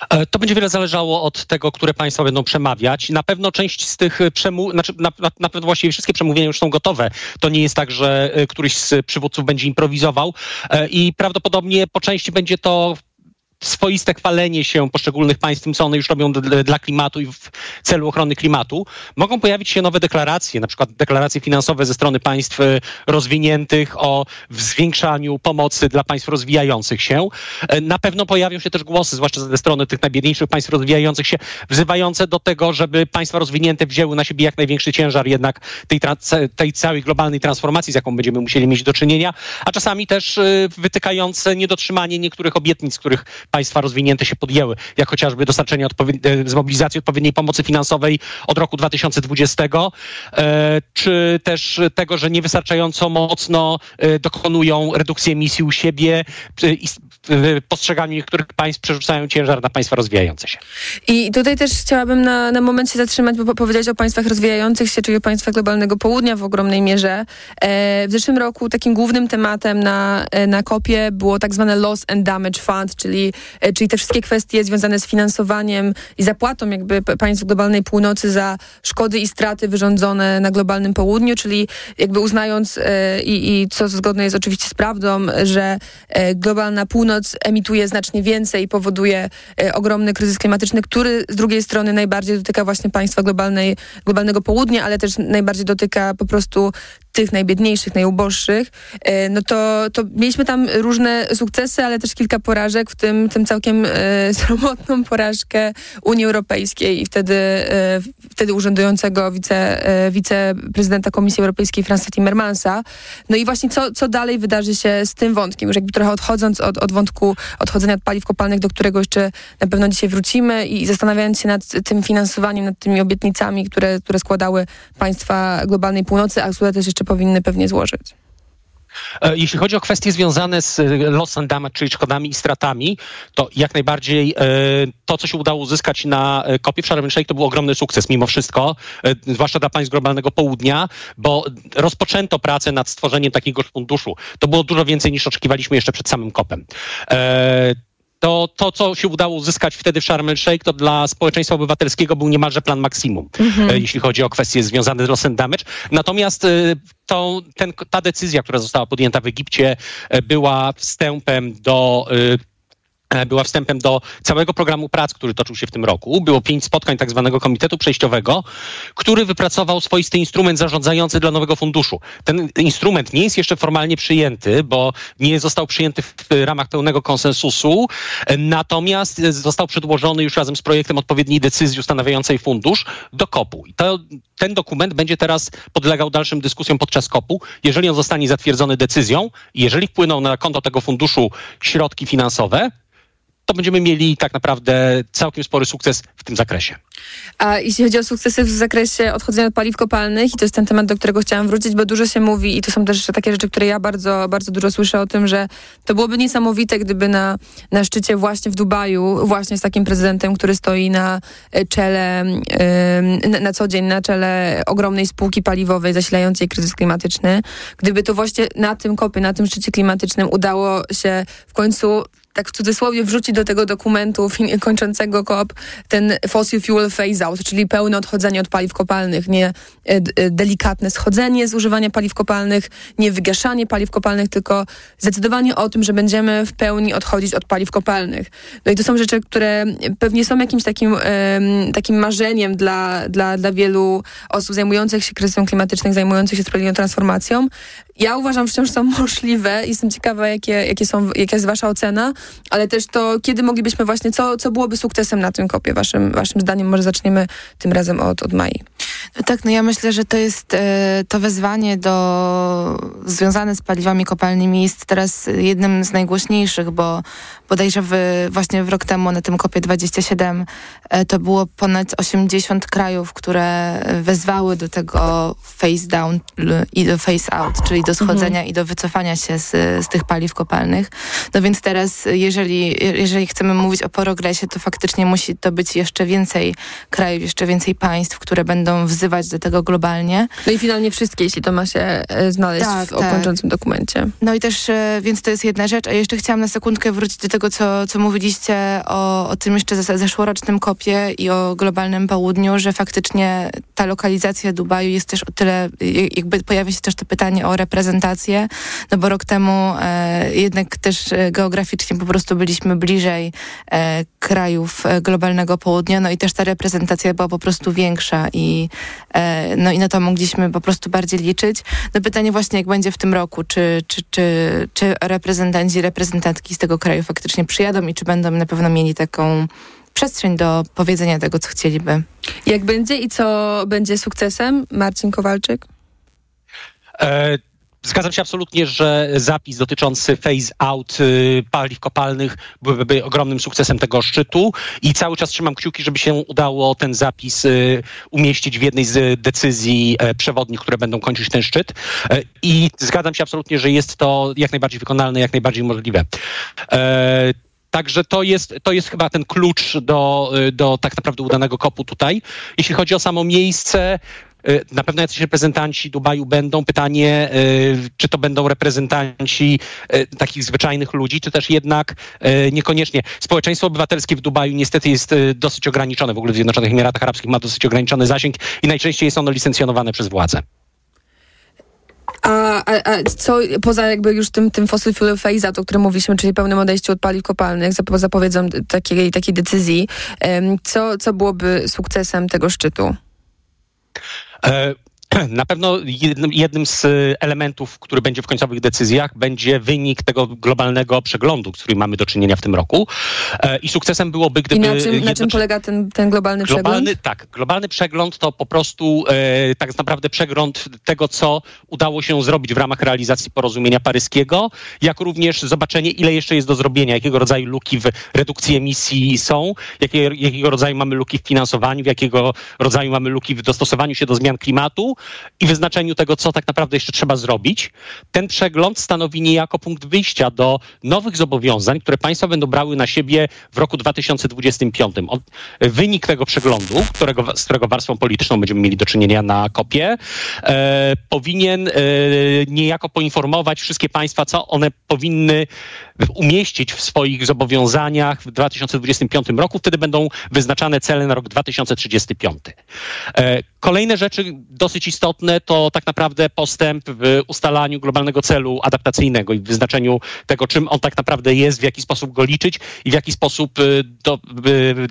Speaker 10: E, to będzie wiele zależało od tego, które państwa będą przemawiać. Na pewno część z tych przemówień, znaczy na, na, na, pewno właściwie wszystkie przemówienia już są gotowe. To nie jest tak, że e, któryś z przywódców będzie improwizował e, i prawdopodobnie po części będzie to swoiste chwalenie się poszczególnych państw tym, co one już robią dla klimatu i w celu ochrony klimatu. Mogą pojawić się nowe deklaracje, na przykład deklaracje finansowe ze strony państw e, rozwiniętych o zwiększaniu pomocy dla państw rozwijających się. E, na pewno pojawią się też głosy, zwłaszcza ze strony tych najbiedniejszych państw rozwijających się, wzywające do tego, żeby państwa rozwinięte wzięły na siebie jak największy ciężar jednak tej, tej całej globalnej transformacji, z jaką będziemy musieli mieć do czynienia, a czasami też e, wytykające niedotrzymanie niektórych obietnic, których państwa rozwinięte się podjęły, jak chociażby dostarczenie z mobilizacji odpowiedniej pomocy finansowej od roku 2020, e, czy też tego, że niewystarczająco mocno e, dokonują redukcji emisji u siebie i w postrzeganiu niektórych państw przerzucają ciężar na państwa rozwijające się.
Speaker 9: I tutaj też chciałabym na, na moment się zatrzymać, bo powiedzieć o państwach rozwijających się, czyli o państwach globalnego południa w ogromnej mierze. E, w zeszłym roku takim głównym tematem na, na kopie było tak zwane Loss and Damage Fund, czyli E, czyli te wszystkie kwestie związane z finansowaniem i zapłatą jakby państw globalnej północy za szkody i straty wyrządzone na globalnym południu, czyli jakby uznając e, i, i co zgodne jest oczywiście z prawdą, że e, globalna północ emituje znacznie więcej i powoduje ogromny kryzys klimatyczny, który z drugiej strony najbardziej dotyka właśnie państwa globalnej, globalnego południa, ale też najbardziej dotyka po prostu tych najbiedniejszych, najuboższych, e, no to, to mieliśmy tam różne sukcesy, ale też kilka porażek, w tym, tym całkiem e, sromotną porażkę Unii Europejskiej i wtedy, e, wtedy urzędującego wice, wiceprezydenta Komisji Europejskiej Franza Timmermansa. No i właśnie co, co dalej wydarzy się z tym wątkiem, już jakby trochę odchodząc od, od wątku odchodzenia od paliw kopalnych, do którego jeszcze na pewno dzisiaj wrócimy i zastanawiając się nad tym finansowaniem, nad tymi obietnicami, które, które składały państwa globalnej północy, a które też jeszcze powinny pewnie złożyć.
Speaker 10: E, jeśli chodzi o kwestie związane z e, loss and damage, czyli szkodami i stratami, to jak najbardziej e, to, co się udało uzyskać na kopie w Sharm to był ogromny sukces mimo wszystko, zwłaszcza dla państw globalnego południa, bo rozpoczęto pracę nad stworzeniem takiego funduszu. To było dużo więcej niż oczekiwaliśmy jeszcze przed samym kopem to to, co się udało uzyskać wtedy w Sharm el Sheikh, to dla społeczeństwa obywatelskiego był niemalże plan maksimum, mhm. E, jeśli chodzi o kwestie związane z loss and damage. Natomiast e, to, ten, ta decyzja, która została podjęta w Egipcie, e, była wstępem do była wstępem do całego programu prac, który toczył się w tym roku. Było pięć spotkań tak zwanego Komitetu Przejściowego, który wypracował swoisty instrument zarządzający dla nowego funduszu. Ten instrument nie jest jeszcze formalnie przyjęty, bo nie został przyjęty w ramach pełnego konsensusu, natomiast został przedłożony już razem z projektem odpowiedniej decyzji ustanawiającej fundusz do kopu. I to, ten dokument będzie teraz podlegał dalszym dyskusjom podczas kopu. Jeżeli on zostanie zatwierdzony decyzją, jeżeli wpłyną na konto tego funduszu środki finansowe, to będziemy mieli tak naprawdę całkiem spory sukces w tym zakresie.
Speaker 9: A jeśli chodzi o sukcesy w zakresie odchodzenia od paliw kopalnych, i to jest ten temat, do którego chciałam wrócić, bo dużo się mówi i to są też takie rzeczy, które ja bardzo, bardzo dużo słyszę o tym, że to byłoby niesamowite, gdyby na, na szczycie właśnie w Dubaju, właśnie z takim prezydentem, który stoi na e, czele, na, na co dzień na czele ogromnej spółki paliwowej zasilającej kryzys klimatyczny, gdyby to właśnie na tym kopie, na tym szczycie klimatycznym udało się w końcu tak w cudzysłowie wrzucić do tego dokumentu kończącego COP ten fossil fuel phase out, czyli pełne odchodzenie od paliw kopalnych, nie e, e, delikatne schodzenie z używania paliw kopalnych, nie wygaszanie paliw kopalnych, tylko zdecydowanie o tym, że będziemy w pełni odchodzić od paliw kopalnych. No i to są rzeczy, które pewnie są jakimś takim, takim marzeniem dla, dla, dla wielu osób zajmujących się kryzysem klimatycznym, zajmujących się sprawiedliwą transformacją. Ja uważam, że wciąż są możliwe. Jestem ciekawa, jakie, jakie są, jaka jest wasza ocena ale też to, kiedy moglibyśmy właśnie, co, co byłoby sukcesem na tym kopie, waszym, waszym zdaniem? Może zaczniemy tym razem od, od Mai.
Speaker 2: No tak, no ja myślę, że to jest e, to wezwanie do związane z paliwami kopalnymi jest teraz jednym z najgłośniejszych, bo bodajże w, właśnie w rok temu na tym kopie 27 e, to było ponad 80 krajów, które wezwały do tego face down i do face out, czyli do schodzenia mhm. i do wycofania się z, z tych paliw kopalnych. No więc teraz, jeżeli, jeżeli chcemy mówić o progresie, to faktycznie musi to być jeszcze więcej krajów, jeszcze więcej państw, które będą wzywać do tego globalnie.
Speaker 9: No i finalnie wszystkie, jeśli to ma się e, znaleźć tak, w tak. kończącym dokumencie.
Speaker 2: No i też, e, więc to jest jedna rzecz. A jeszcze chciałam na sekundkę wrócić do tego, co, co mówiliście o, o tym jeszcze zeszłorocznym kopie i o globalnym południu, że faktycznie ta lokalizacja Dubaju jest też o tyle, jakby pojawia się też to pytanie o reprezentację, no bo rok temu e, jednak też e, geograficznie po prostu byliśmy bliżej e, krajów globalnego południa, no i też ta reprezentacja była po prostu większa i no i na to mogliśmy po prostu bardziej liczyć. No pytanie właśnie, jak będzie w tym roku, czy, czy, czy, czy reprezentanci, reprezentantki z tego kraju faktycznie przyjadą i czy będą na pewno mieli taką przestrzeń do powiedzenia tego, co chcieliby.
Speaker 9: Jak będzie i co będzie sukcesem? Marcin Kowalczyk?
Speaker 10: E Zgadzam się absolutnie, że zapis dotyczący phase out y, paliw kopalnych byłby ogromnym sukcesem tego szczytu i cały czas trzymam kciuki, żeby się udało ten zapis y, umieścić w jednej z decyzji e, przewodnich, które będą kończyć ten szczyt. E, I zgadzam się absolutnie, że jest to jak najbardziej wykonalne, jak najbardziej możliwe. Także to jest, to jest chyba ten klucz do, do tak naprawdę udanego kopu tutaj. Jeśli chodzi o samo miejsce, E, na pewno jacyś reprezentanci Dubaju będą. Pytanie, e, czy to będą reprezentanci e, takich zwyczajnych ludzi, czy też jednak niekoniecznie. Społeczeństwo obywatelskie w Dubaju niestety jest dosyć ograniczone. W ogóle w Zjednoczonych Emiratach Arabskich ma dosyć ograniczony zasięg i najczęściej jest ono licencjonowane przez władze.
Speaker 9: A, a, a, co poza jakby już tym, tym fossil fuel phase o którym mówiliśmy, czyli pełnym odejściu od paliw kopalnych, za zapowiedzą takiej, takiej decyzji, co, co byłoby sukcesem tego szczytu?
Speaker 10: Uh, Na pewno jednym, z elementów, który będzie w końcowych decyzjach, będzie wynik tego globalnego przeglądu, z którym mamy do czynienia w tym roku. E, I sukcesem byłoby, gdyby...
Speaker 9: I na czym, na czym polega ten, ten globalny, globalny
Speaker 10: przegląd? Tak, globalny przegląd to po prostu e, tak naprawdę przegląd tego, co udało się zrobić w ramach realizacji porozumienia paryskiego, jak również zobaczenie, ile jeszcze jest do zrobienia, jakiego rodzaju luki w redukcji emisji są, jakie, jakiego rodzaju mamy luki w finansowaniu, jakiego rodzaju mamy luki w dostosowaniu się do zmian klimatu i wyznaczeniu tego, co tak naprawdę jeszcze trzeba zrobić. Ten przegląd stanowi niejako punkt wyjścia do nowych zobowiązań, które państwa będą brały na siebie w roku 2025. Wynik tego przeglądu, którego, z którego warstwą polityczną będziemy mieli do czynienia na kopie, e, powinien e, niejako poinformować wszystkie państwa, co one powinny umieścić w swoich zobowiązaniach w 2025 roku. Wtedy będą wyznaczane cele na rok 2035. E, kolejne rzeczy dosyć istotne to tak naprawdę postęp w ustalaniu globalnego celu adaptacyjnego i w wyznaczeniu tego, czym on tak naprawdę jest, w jaki sposób go liczyć i w jaki sposób y, do, y,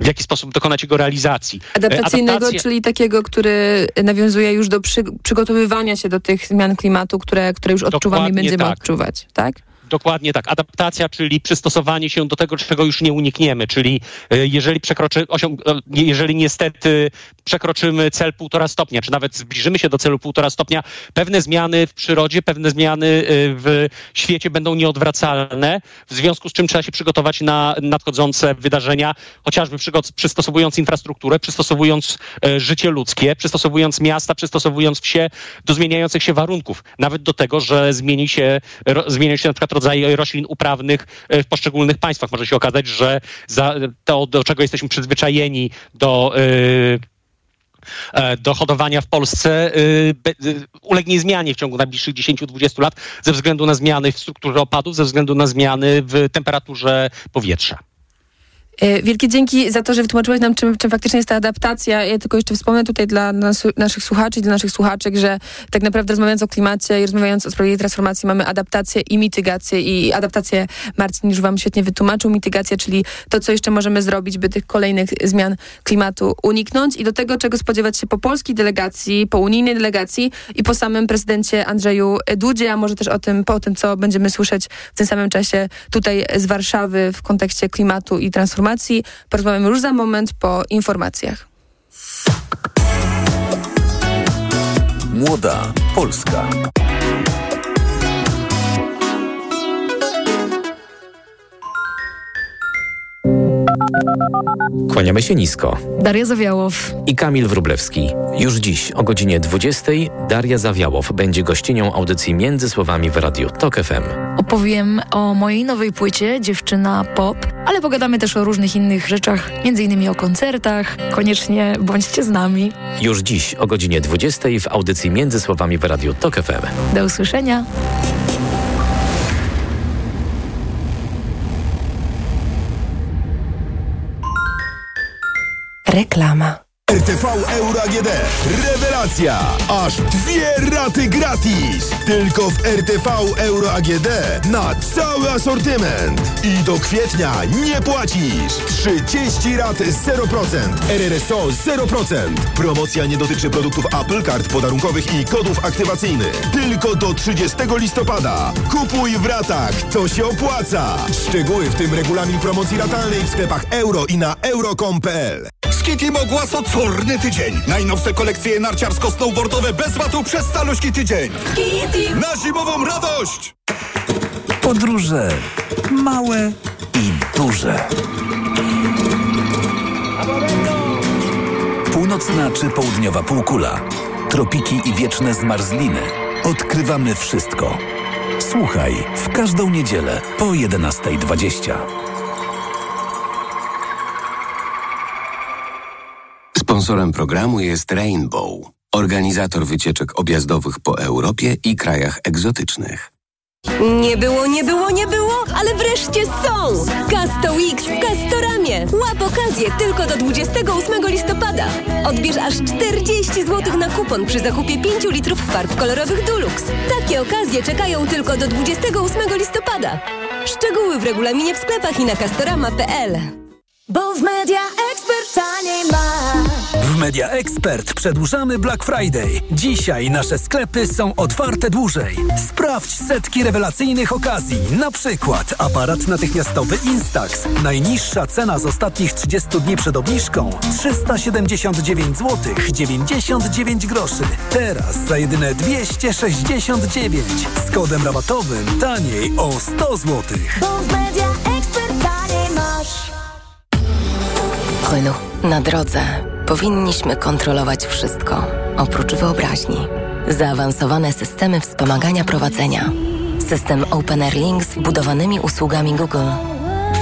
Speaker 10: w jaki sposób dokonać jego realizacji.
Speaker 9: Adaptacyjnego, Adaptacja... czyli takiego, który nawiązuje już do przy, przygotowywania się do tych zmian klimatu, które, które już odczuwamy i będziemy tak. odczuwać, tak?
Speaker 10: Dokładnie tak. Adaptacja, czyli przystosowanie się do tego, czego już nie unikniemy, czyli jeżeli przekroczy, osiąg, jeżeli niestety przekroczymy cel półtora stopnia, czy nawet zbliżymy się do celu półtora stopnia, pewne zmiany w przyrodzie, pewne zmiany e, w świecie będą nieodwracalne, w związku z czym trzeba się przygotować na nadchodzące wydarzenia, chociażby przystosowując infrastrukturę, przystosowując życie ludzkie, przystosowując miasta, przystosowując wsie do zmieniających się warunków. Nawet do tego, że zmieni się, zmienią się na przykład rodzaje roślin uprawnych e, w poszczególnych państwach. Może się okazać, że to, do czego jesteśmy przyzwyczajeni, do do hodowania w Polsce ulegnie zmianie w ciągu najbliższych 10-20 lat ze względu na zmiany w strukturze opadów, ze względu na zmiany w temperaturze powietrza.
Speaker 9: E, wielkie dzięki za to, że wytłumaczyłeś nam, czym, czym faktycznie jest ta adaptacja. Ja tylko jeszcze wspomnę tutaj dla nas, naszych słuchaczy i dla naszych słuchaczek, że tak naprawdę rozmawiając o klimacie i rozmawiając o sprawie transformacji mamy adaptację i mitygację i adaptację Marcin już wam świetnie wytłumaczył. Mitygację, czyli to, co jeszcze możemy zrobić, by tych kolejnych zmian klimatu uniknąć i do tego, czego spodziewać się po polskiej delegacji, po unijnej delegacji i po samym prezydencie Andrzeju Dudzie, a może też o tym, po tym, co będziemy słyszeć w tym samym czasie tutaj z Warszawy w kontekście klimatu i transformacji informacji. Porozmawiamy już za moment po informacjach.
Speaker 6: Młoda Polska.
Speaker 24: Kłaniamy się nisko.
Speaker 25: Daria Zawiałow
Speaker 24: i Kamil Wrublewski. Już dziś o godzinie 20 Daria Zawiałow będzie gościnią audycji Między Słowami w Radiu TOK FM.
Speaker 25: Opowiem o mojej nowej płycie Dziewczyna Pop, ale pogadamy też o różnych innych rzeczach, między innymi o koncertach. Koniecznie bądźcie z nami.
Speaker 24: Już dziś o godzinie 20 w audycji Między Słowami w Radiu TOK FM.
Speaker 25: Do usłyszenia.
Speaker 26: Reklama.
Speaker 14: RTV Euro AGD. Rewelacja! Aż dwie raty gratis! Tylko w RTV Euro AGD na cały asortyment. I do kwietnia nie płacisz. 30 rat 0%. RRSO 0%. Promocja nie dotyczy produktów Apple, kart podarunkowych i kodów aktywacyjnych. Tylko do 30 listopada. Kupuj w ratach. To się opłaca. Szczegóły w tym regulamin promocji ratalnej w sklepach euro i na euro.com.pl.
Speaker 27: Skitlim ogłasa czorny tydzień. Najnowsze kolekcje narciarsko-snowboardowe bez watu przez caluśki tydzień. Na zimową radość!
Speaker 6: Podróże małe i duże. Północna czy południowa półkula. Tropiki i wieczne zmarzliny. Odkrywamy wszystko. Słuchaj w każdą niedzielę po 11.20.
Speaker 19: Sponsorem programu jest Rainbow, organizator wycieczek objazdowych po Europie i krajach egzotycznych.
Speaker 28: Nie było, nie było, nie było, ale wreszcie są! Casto X w Castoramie. Łap okazję tylko do 28 listopada. Odbierz aż 40 zł na kupon przy zakupie 5 litrów farb kolorowych Dulux. Takie okazje czekają tylko do 28 listopada. Szczegóły w regulaminie w sklepach i na castorama.pl.
Speaker 29: Bo w Media Expert taniej
Speaker 13: Media Expert przedłużamy Black Friday. Dzisiaj nasze sklepy są otwarte dłużej. Sprawdź setki rewelacyjnych okazji. Na przykład aparat natychmiastowy Instax. Najniższa cena z ostatnich 30 dni przed obniżką 379 zł 99 groszy. Teraz za jedyne 269 z kodem rabatowym taniej o 100 zł.
Speaker 29: Media Expert taniej masz.
Speaker 30: Płynu. Na drodze powinniśmy kontrolować wszystko, oprócz wyobraźni. Zaawansowane systemy wspomagania prowadzenia. System Open Air Link z wbudowanymi usługami Google.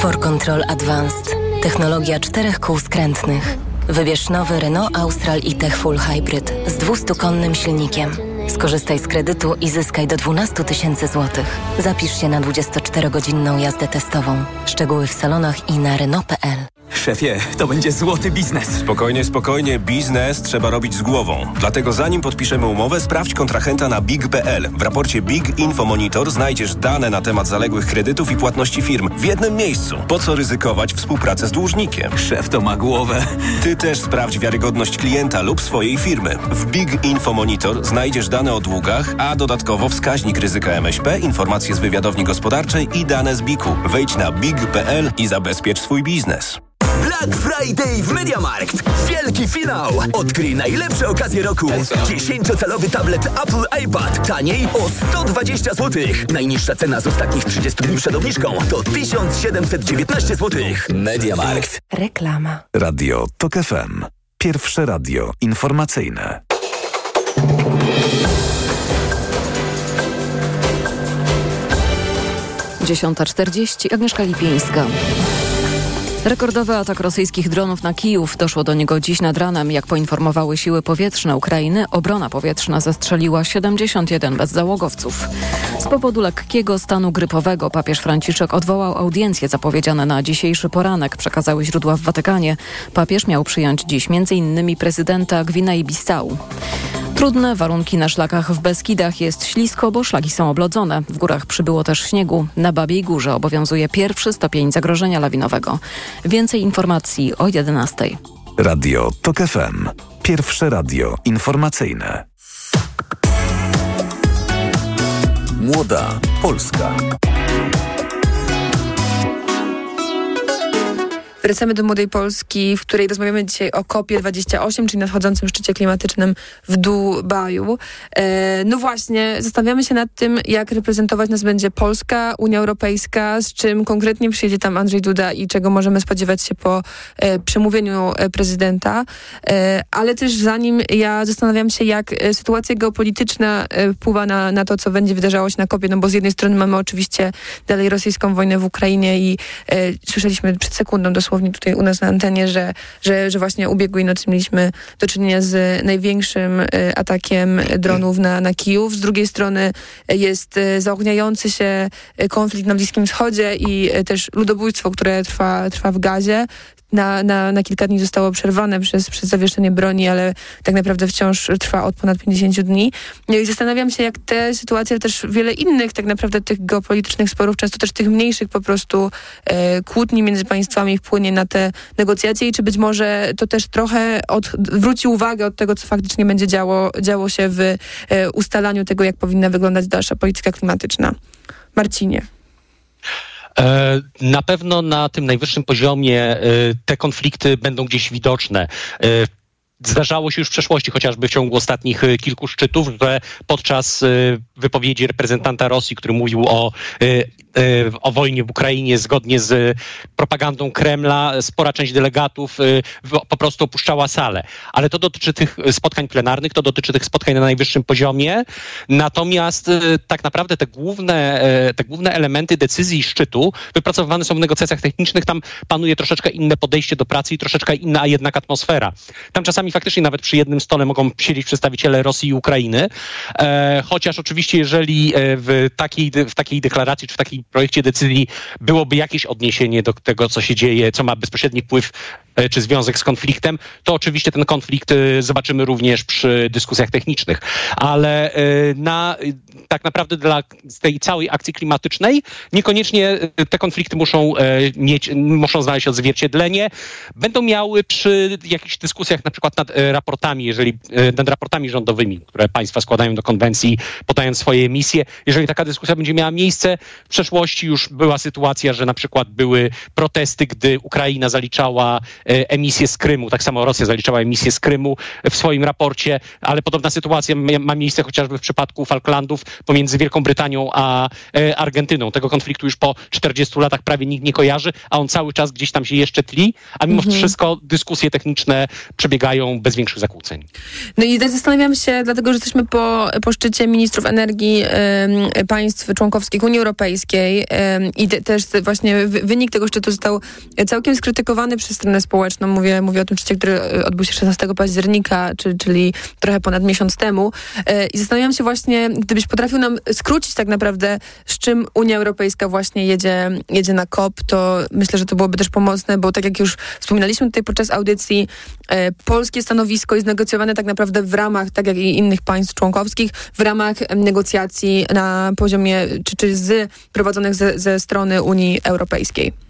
Speaker 30: For Control Advanced. Technologia czterech kół skrętnych. Wybierz nowy Renault Austral e-Tech Full Hybrid z 200-konnym silnikiem. Skorzystaj z kredytu i zyskaj do 12 tysięcy złotych. Zapisz się na 24-godzinną jazdę testową. Szczegóły w salonach i na Renault.pl.
Speaker 31: Szefie, to będzie złoty biznes.
Speaker 32: Spokojnie, spokojnie. Biznes trzeba robić z głową. Dlatego zanim podpiszemy umowę, sprawdź kontrahenta na big.pl. W raporcie Big Info Monitor znajdziesz dane na temat zaległych kredytów i płatności firm w jednym miejscu. Po co ryzykować współpracę z dłużnikiem?
Speaker 31: Szef to ma głowę.
Speaker 32: Ty też sprawdź wiarygodność klienta lub swojej firmy. W Big Info Monitor znajdziesz dane o długach, a dodatkowo wskaźnik ryzyka MŚP, informacje z wywiadowni gospodarczej i dane z BIK-u. Wejdź na big.pl i zabezpiecz swój biznes.
Speaker 23: Black Friday w MediaMarkt. Wielki finał. Odkryj najlepsze okazje roku. 10-calowy tablet Apple iPad. Taniej o 120 zł. Najniższa cena z ostatnich 30 dni przed obniżką to 1719 zł. MediaMarkt.
Speaker 26: Reklama.
Speaker 6: Radio TOK FM. Pierwsze radio informacyjne.
Speaker 3: Dziesiąta czterdzieści. Agnieszka Lipińska. Rekordowy atak rosyjskich dronów na Kijów. Doszło do niego dziś nad ranem. Jak poinformowały siły powietrzne Ukrainy, obrona powietrzna zestrzeliła 71 bezzałogowców. Z powodu lekkiego stanu grypowego papież Franciszek odwołał audiencje zapowiedziane na dzisiejszy poranek, przekazały źródła w Watykanie. Papież miał przyjąć dziś m.in. prezydenta Gwinei-Bissau. Trudne warunki na szlakach w Beskidach jest ślisko, bo szlaki są oblodzone. W górach przybyło też śniegu. Na Babiej Górze obowiązuje pierwszy stopień zagrożenia lawinowego. Więcej informacji o 11.
Speaker 6: Radio TOK FM. Pierwsze radio informacyjne. Młoda Polska.
Speaker 9: Wracamy do Młodej Polski, w której rozmawiamy dzisiaj o COP28, czyli nadchodzącym szczycie klimatycznym w Dubaju. E, no właśnie, zastanawiamy się nad tym, jak reprezentować nas będzie Polska, Unia Europejska, z czym konkretnie przyjedzie tam Andrzej Duda i czego możemy spodziewać się po e, przemówieniu e, prezydenta. Ale też zanim ja zastanawiam się, jak sytuacja geopolityczna wpływa na, na to, co będzie wydarzało się na kopie, no bo z jednej strony mamy oczywiście dalej rosyjską wojnę w Ukrainie i słyszeliśmy przed sekundą dosłownie tutaj u nas na antenie, że, że, że właśnie ubiegłej nocy mieliśmy do czynienia z największym e, atakiem dronów na, na Kijów. Z drugiej strony jest e, zaogniający się konflikt na Bliskim Wschodzie i e, też ludobójstwo, które trwa, trwa w Gazie na, na, na kilka dni zostało przerwane przez, przez zawieszenie broni, ale tak naprawdę wciąż trwa od ponad 50 dni. No i zastanawiam się, jak te sytuacje, ale też wiele innych tak naprawdę tych geopolitycznych sporów, często też tych mniejszych po prostu e, kłótni między państwami wpłynie na te negocjacje i czy być może to też trochę odwróci uwagę od tego, co faktycznie będzie działo, działo się w e, ustalaniu tego, jak powinna wyglądać dalsza polityka klimatyczna. Marcinie.
Speaker 10: E, na pewno na tym najwyższym poziomie e, te konflikty będą gdzieś widoczne. Zdarzało się już w przeszłości, chociażby w ciągu ostatnich kilku szczytów, że podczas wypowiedzi reprezentanta Rosji, który mówił o E, o wojnie w Ukrainie zgodnie z propagandą Kremla, spora część delegatów po prostu opuszczała salę. Ale to dotyczy tych spotkań plenarnych, to dotyczy tych spotkań na najwyższym poziomie. Natomiast tak naprawdę te główne, te główne elementy decyzji szczytu wypracowywane są w negocjacjach technicznych. Tam panuje troszeczkę inne podejście do pracy i troszeczkę inna, jednak atmosfera. Tam czasami faktycznie nawet przy jednym stole mogą siedzieć przedstawiciele Rosji i Ukrainy. Chociaż oczywiście, jeżeli w takiej, w takiej deklaracji czy w takiej projekcie decyzji byłoby jakieś odniesienie do tego, co się dzieje, co ma bezpośredni wpływ e, czy związek z konfliktem, to oczywiście ten konflikt e, zobaczymy również przy dyskusjach technicznych. Ale e, na, tak naprawdę dla tej całej akcji klimatycznej niekoniecznie te konflikty muszą mieć, muszą znaleźć odzwierciedlenie. Będą miały przy jakichś dyskusjach na przykład nad raportami, jeżeli nad raportami rządowymi, które państwa składają do konwencji, podając swoje emisje. Jeżeli taka dyskusja będzie miała miejsce w przeszłości już była sytuacja, że na przykład były protesty, gdy Ukraina zaliczała e, emisję z Krymu, tak samo Rosja zaliczała emisję z Krymu w swoim raporcie, ale podobna sytuacja ma miejsce chociażby w przypadku Falklandów pomiędzy Wielką Brytanią a e, Argentyną. Tego konfliktu już po 40 latach prawie nikt nie kojarzy, a on cały czas gdzieś tam się jeszcze tli, a mimo mhm. wszystko dyskusje techniczne przebiegają bez większych zakłóceń.
Speaker 9: No i tak zastanawiam się, dlatego że jesteśmy po, po szczycie ministrów energii y, państw członkowskich Unii Europejskiej, i też właśnie wynik tego szczytu został całkiem skrytykowany przez stronę społeczną. Mówię, mówię o tym szczycie, który e, odbył się 16 października, czyli, czyli trochę ponad miesiąc temu. E, I zastanawiam się właśnie, gdybyś potrafił nam skrócić tak naprawdę, z czym Unia Europejska właśnie jedzie, jedzie na COP, to myślę, że to byłoby też pomocne, bo tak jak już wspominaliśmy tutaj podczas audycji, e, polskie stanowisko jest negocjowane tak naprawdę w ramach, tak jak i innych państw członkowskich, w ramach negocjacji na poziomie, czy, czy z prowadzonych ze, ze strony Unii Europejskiej.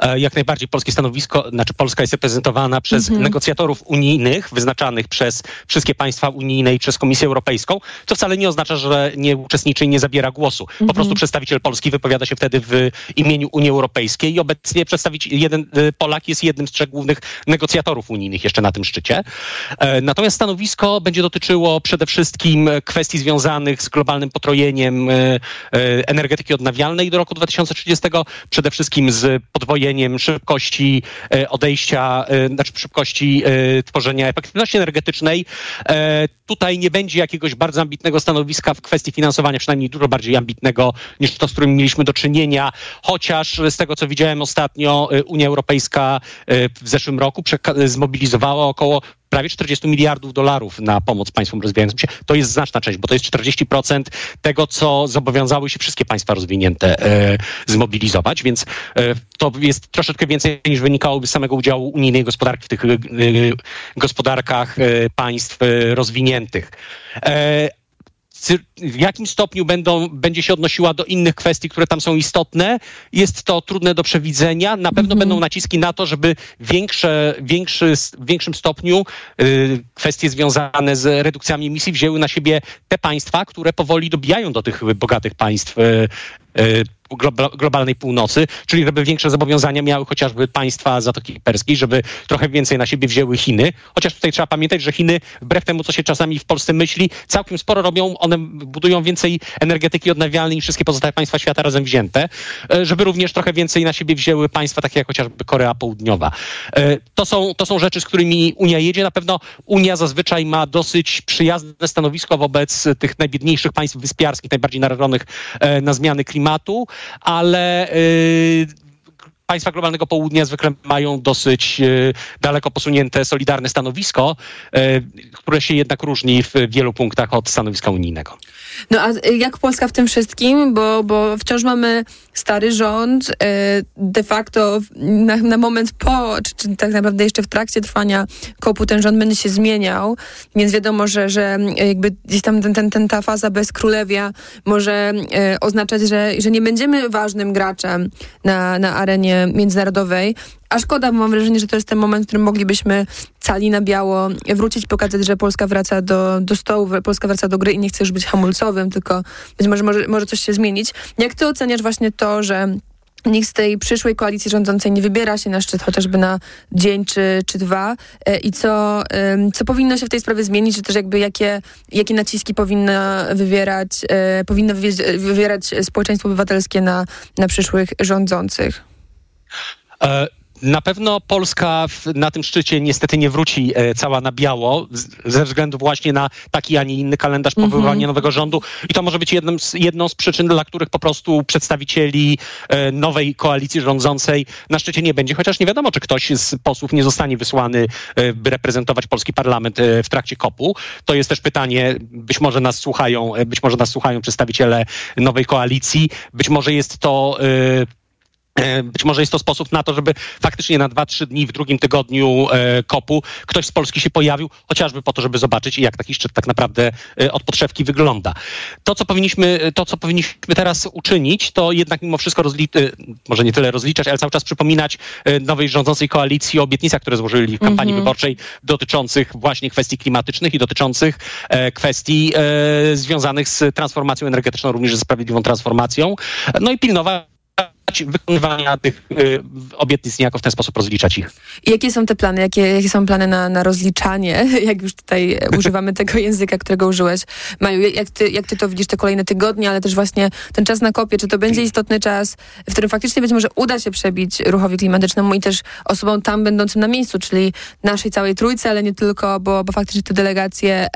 Speaker 10: E, jak najbardziej polskie stanowisko, znaczy Polska jest reprezentowana przez mhm. negocjatorów unijnych, wyznaczanych przez wszystkie państwa unijne i przez Komisję Europejską, co wcale nie oznacza, że nie uczestniczy i nie zabiera głosu. Mhm. Po prostu przedstawiciel Polski wypowiada się wtedy w imieniu Unii Europejskiej i obecnie przedstawiciel, jeden e, Polak jest jednym z trzech głównych negocjatorów unijnych jeszcze na tym szczycie. E, natomiast stanowisko będzie dotyczyło przede wszystkim kwestii związanych z globalnym potrojeniem energetyki odnawialnej do roku 2030, przede wszystkim z podwojeniem szybkości e, odejścia, e, znaczy szybkości e, tworzenia efektywności energetycznej. Tutaj nie będzie jakiegoś bardzo ambitnego stanowiska w kwestii finansowania, przynajmniej dużo bardziej ambitnego niż to, z którym mieliśmy do czynienia, chociaż z tego, co widziałem ostatnio, Unia Europejska w zeszłym roku zmobilizowała około prawie 40 miliardów dolarów na pomoc państwom rozwijającym się. To jest znaczna część, bo to jest 40% tego, co zobowiązały się wszystkie państwa rozwinięte e, zmobilizować, więc e, to jest troszeczkę więcej niż wynikałoby z samego udziału unijnej gospodarki w tych e, gospodarkach e, państw e, rozwiniętych. W jakim stopniu będą, będzie się odnosiła do innych kwestii, które tam są istotne, jest to trudne do przewidzenia. Na pewno mhm. będą naciski na to, żeby większe, większy, w większym stopniu y, kwestie związane z redukcjami emisji wzięły na siebie te państwa, które powoli dobijają do tych bogatych państw y, y, globalnej północy, czyli żeby większe zobowiązania miały chociażby państwa Zatoki Perskiej, żeby trochę więcej na siebie wzięły Chiny. Chociaż tutaj trzeba pamiętać, że Chiny, wbrew temu, co się czasami w Polsce myśli, całkiem sporo robią. One budują więcej energetyki odnawialnej niż wszystkie pozostałe państwa świata razem wzięte, e, żeby również trochę więcej na siebie wzięły państwa takie jak chociażby Korea Południowa. E, to są, to są rzeczy, z którymi Unia jedzie. Na pewno Unia zazwyczaj ma dosyć przyjazne stanowisko wobec tych najbiedniejszych państw wyspiarskich, najbardziej narażonych e, na zmiany klimatu, ale państwa globalnego południa zwykle mają dosyć daleko posunięte, solidarne stanowisko, które się jednak różni w wielu punktach od stanowiska unijnego.
Speaker 9: No a jak Polska w tym wszystkim? Bo, bo wciąż mamy stary rząd, e, de facto na, na moment po, czy, czy, tak naprawdę jeszcze w trakcie trwania kopu ten rząd będzie się zmieniał, więc wiadomo, że, że jakby gdzieś tam ten, ten, ten, ta faza bez królewia może e, oznaczać, że, że nie będziemy ważnym graczem na, na arenie międzynarodowej, a szkoda, bo mam wrażenie, że to jest ten moment, w którym moglibyśmy cali na biało wrócić, pokazać, że Polska wraca do, do stołu, Polska wraca do gry i nie chce już być hamulcowym, tylko być może, może, może coś się zmienić. Jak ty oceniasz właśnie to, że nikt z tej przyszłej koalicji rządzącej nie wybiera się na szczyt chociażby na dzień czy, czy dwa e, i co, co powinno się w tej sprawie zmienić, czy też jakby jakie, jakie naciski powinna wywierać, e, powinno wywierać społeczeństwo obywatelskie na, na przyszłych rządzących?
Speaker 10: E, na pewno Polska na tym szczycie niestety nie wróci e, cała na biało ze względu właśnie na taki, a nie inny kalendarz mhm. powoływania mm -hmm. nowego rządu i to może być jedną z, jedną z przyczyn, dla których po prostu przedstawicieli e, nowej koalicji rządzącej na szczycie nie będzie, chociaż nie wiadomo, czy ktoś z posłów nie zostanie wysłany, e, by reprezentować polski parlament w trakcie kopu. To jest też pytanie, być może nas słuchają, być może nas słuchają przedstawiciele nowej koalicji, być może jest to być może jest to sposób na to, żeby faktycznie na dwa, trzy dni w drugim tygodniu e, kopu ktoś z Polski się pojawił, chociażby po to, żeby zobaczyć, jak taki szczyt tak naprawdę e, od podszewki wygląda. To, co powinniśmy, to, co powinniśmy teraz uczynić, to jednak mimo wszystko rozliczać, może nie tyle rozliczać, ale cały czas przypominać nowej rządzącej koalicji o obietnicach, które złożyli w kampanii -hmm. wyborczej dotyczących właśnie kwestii klimatycznych i dotyczących kwestii związanych z transformacją energetyczną, również ze sprawiedliwą transformacją. No i pilnować wykonywania tych y, obietnic, niejako w ten sposób rozliczać ich.
Speaker 9: I jakie są te plany? Jakie, jakie są plany na, na rozliczanie? Jak już tutaj używamy tego języka, którego użyłeś. Maju, jak ty, jak ty to widzisz te kolejne tygodnie, ale też właśnie ten czas na kopie, czy to będzie istotny czas, w którym faktycznie być może uda się przebić ruchowi klimatycznemu i też osobom tam będącym na miejscu, czyli naszej całej trójce, ale nie tylko, bo, bo faktycznie te delegacje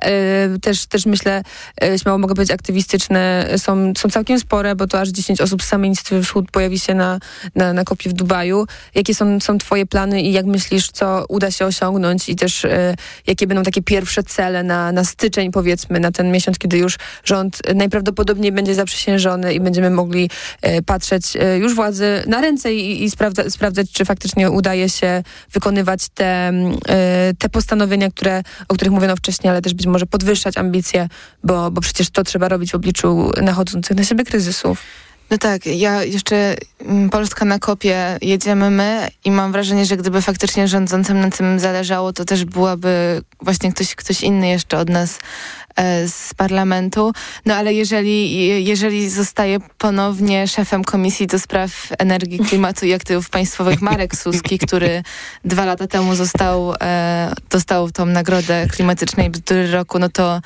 Speaker 9: y, też, też myślę, y, śmiało mogą być aktywistyczne, są, są całkiem spore, bo to aż 10 osób z samej inicjatywy Wschód pojawi się na, na, na kopie w Dubaju. Jakie są, są twoje plany i jak myślisz, co uda się osiągnąć i też e, jakie będą takie pierwsze cele na, na styczeń, powiedzmy, na ten miesiąc, kiedy już rząd najprawdopodobniej będzie zaprzysiężony i będziemy mogli e, patrzeć e, już władzy na ręce i, i sprawdza, sprawdzać, czy faktycznie udaje się wykonywać te, te postanowienia, które, o których mówiono wcześniej, ale też być może podwyższać ambicje, bo, bo przecież to trzeba robić w obliczu nachodzących na siebie kryzysów.
Speaker 2: No tak, ja jeszcze mm, Polska na kopie jedziemy my i mam wrażenie, że gdyby faktycznie rządzącym na tym zależało, to też byłaby właśnie ktoś, ktoś inny jeszcze od nas z parlamentu. No ale jeżeli, jeżeli zostaje ponownie szefem Komisji do Spraw Energii, Klimatu i Aktywów Państwowych Marek Suski, który dwa lata temu został, e, dostał tą nagrodę klimatycznej bzdury roku, no to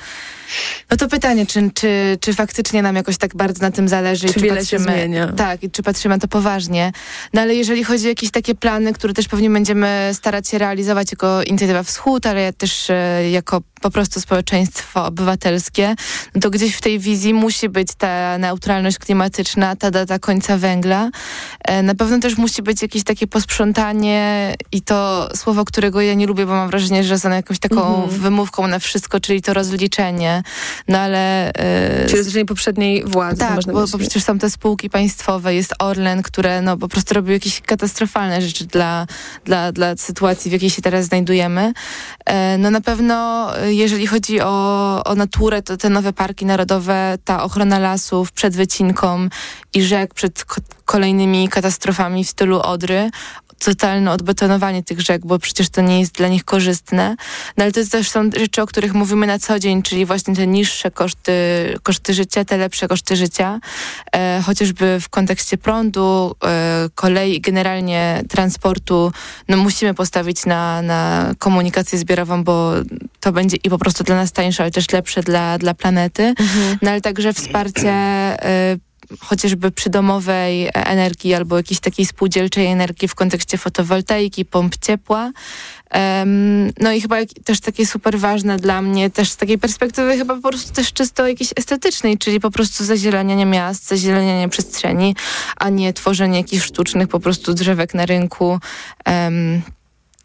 Speaker 2: no to pytanie, czy, czy, czy faktycznie nam jakoś tak bardzo na tym zależy?
Speaker 9: Czy,
Speaker 2: czy
Speaker 9: wiele patrzymy, się zmienia.
Speaker 2: Tak, i czy patrzymy na to poważnie. No ale jeżeli chodzi o jakieś takie plany, które też pewnie będziemy starać się realizować jako Inicjatywa Wschód, ale też e, jako po prostu społeczeństwo obywatelskie, no to gdzieś w tej wizji musi być ta neutralność klimatyczna, ta data końca węgla. E, na pewno też musi być jakieś takie posprzątanie i to słowo, którego ja nie lubię, bo mam wrażenie, że są jakąś taką mhm. wymówką na wszystko, czyli to rozliczenie. No ale...
Speaker 9: Yy, czyli rozliczenie poprzedniej władzy.
Speaker 2: Tak, bo, bo, przecież są te spółki państwowe, jest Orlen, które no po prostu robią jakieś katastrofalne rzeczy dla, dla, dla sytuacji, w jakiej się teraz znajdujemy. E, no na pewno jeżeli chodzi o, o naturę, to te nowe parki narodowe, ta ochrona lasów przed wycinką i rzek, przed kolejnymi katastrofami w stylu Odry, totalne odbetonowanie tych rzek, bo przecież to nie jest dla nich korzystne. No ale to też są rzeczy, o których mówimy na co dzień, czyli właśnie te niższe koszty, koszty życia, te lepsze koszty życia, e, chociażby w kontekście prądu, e, kolei, generalnie transportu, no musimy postawić na, na komunikację zbiorową, bo to będzie i po prostu dla nas tańsze, ale też lepsze dla, dla planety. Mhm. No ale także wsparcie e, chociażby przydomowej energii albo jakiejś takiej spółdzielczej energii w kontekście fotowoltaiki, pomp ciepła. No i chyba też takie super ważne dla mnie, też z takiej perspektywy chyba po prostu też czysto jakiejś estetycznej, czyli po prostu zazielenianie miast, zazielenianie przestrzeni, a nie tworzenie jakichś sztucznych po prostu drzewek na rynku. Um,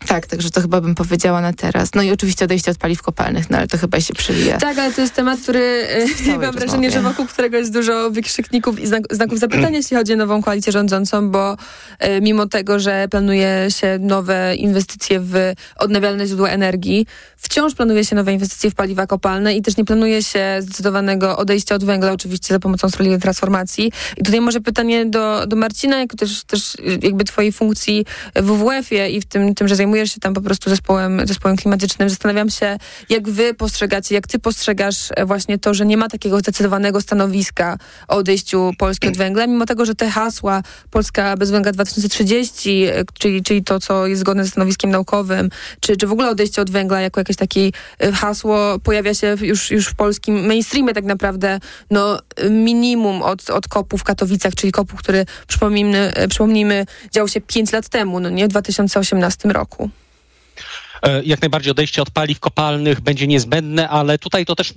Speaker 2: tak, także to chyba bym powiedziała na teraz. No i oczywiście odejście od paliw kopalnych, no ale to chyba się przywija.
Speaker 9: Tak, ale to jest temat, który e, mam wrażenie, że wokół którego jest dużo wykrzykników i znak, znaków zapytania, jeśli chodzi o nową koalicję rządzącą, bo e, mimo tego, że planuje się nowe inwestycje w odnawialne źródła energii, wciąż planuje się nowe inwestycje w paliwa kopalne i też nie planuje się zdecydowanego odejścia od węgla, oczywiście za pomocą sprawiedliwej transformacji. I tutaj może pytanie do, do Marcina, jako też, też jakby twojej funkcji w WWF-ie i w tym, tym, że zajmujesz się tam po prostu zespołem, zespołem klimatycznym. Zastanawiam się, jak wy postrzegacie, jak ty postrzegasz e, właśnie to, że nie ma takiego zdecydowanego stanowiska o odejściu Polski od węgla, mimo tego, że te hasła Polska bez węgla 2030, e, czyli, czyli to, co jest zgodne ze stanowiskiem naukowym, czy, czy w ogóle odejście od węgla jako jakieś takie e, hasło pojawia się już, już w polskim mainstreamie tak naprawdę no, minimum od, od kopu w Katowicach, czyli kopu, który przypomnijmy, przypomnijmy dział się 5 lat temu, no nie, w 2018 roku.
Speaker 10: E, jak najbardziej odejście od paliw kopalnych będzie niezbędne, ale tutaj to też, e,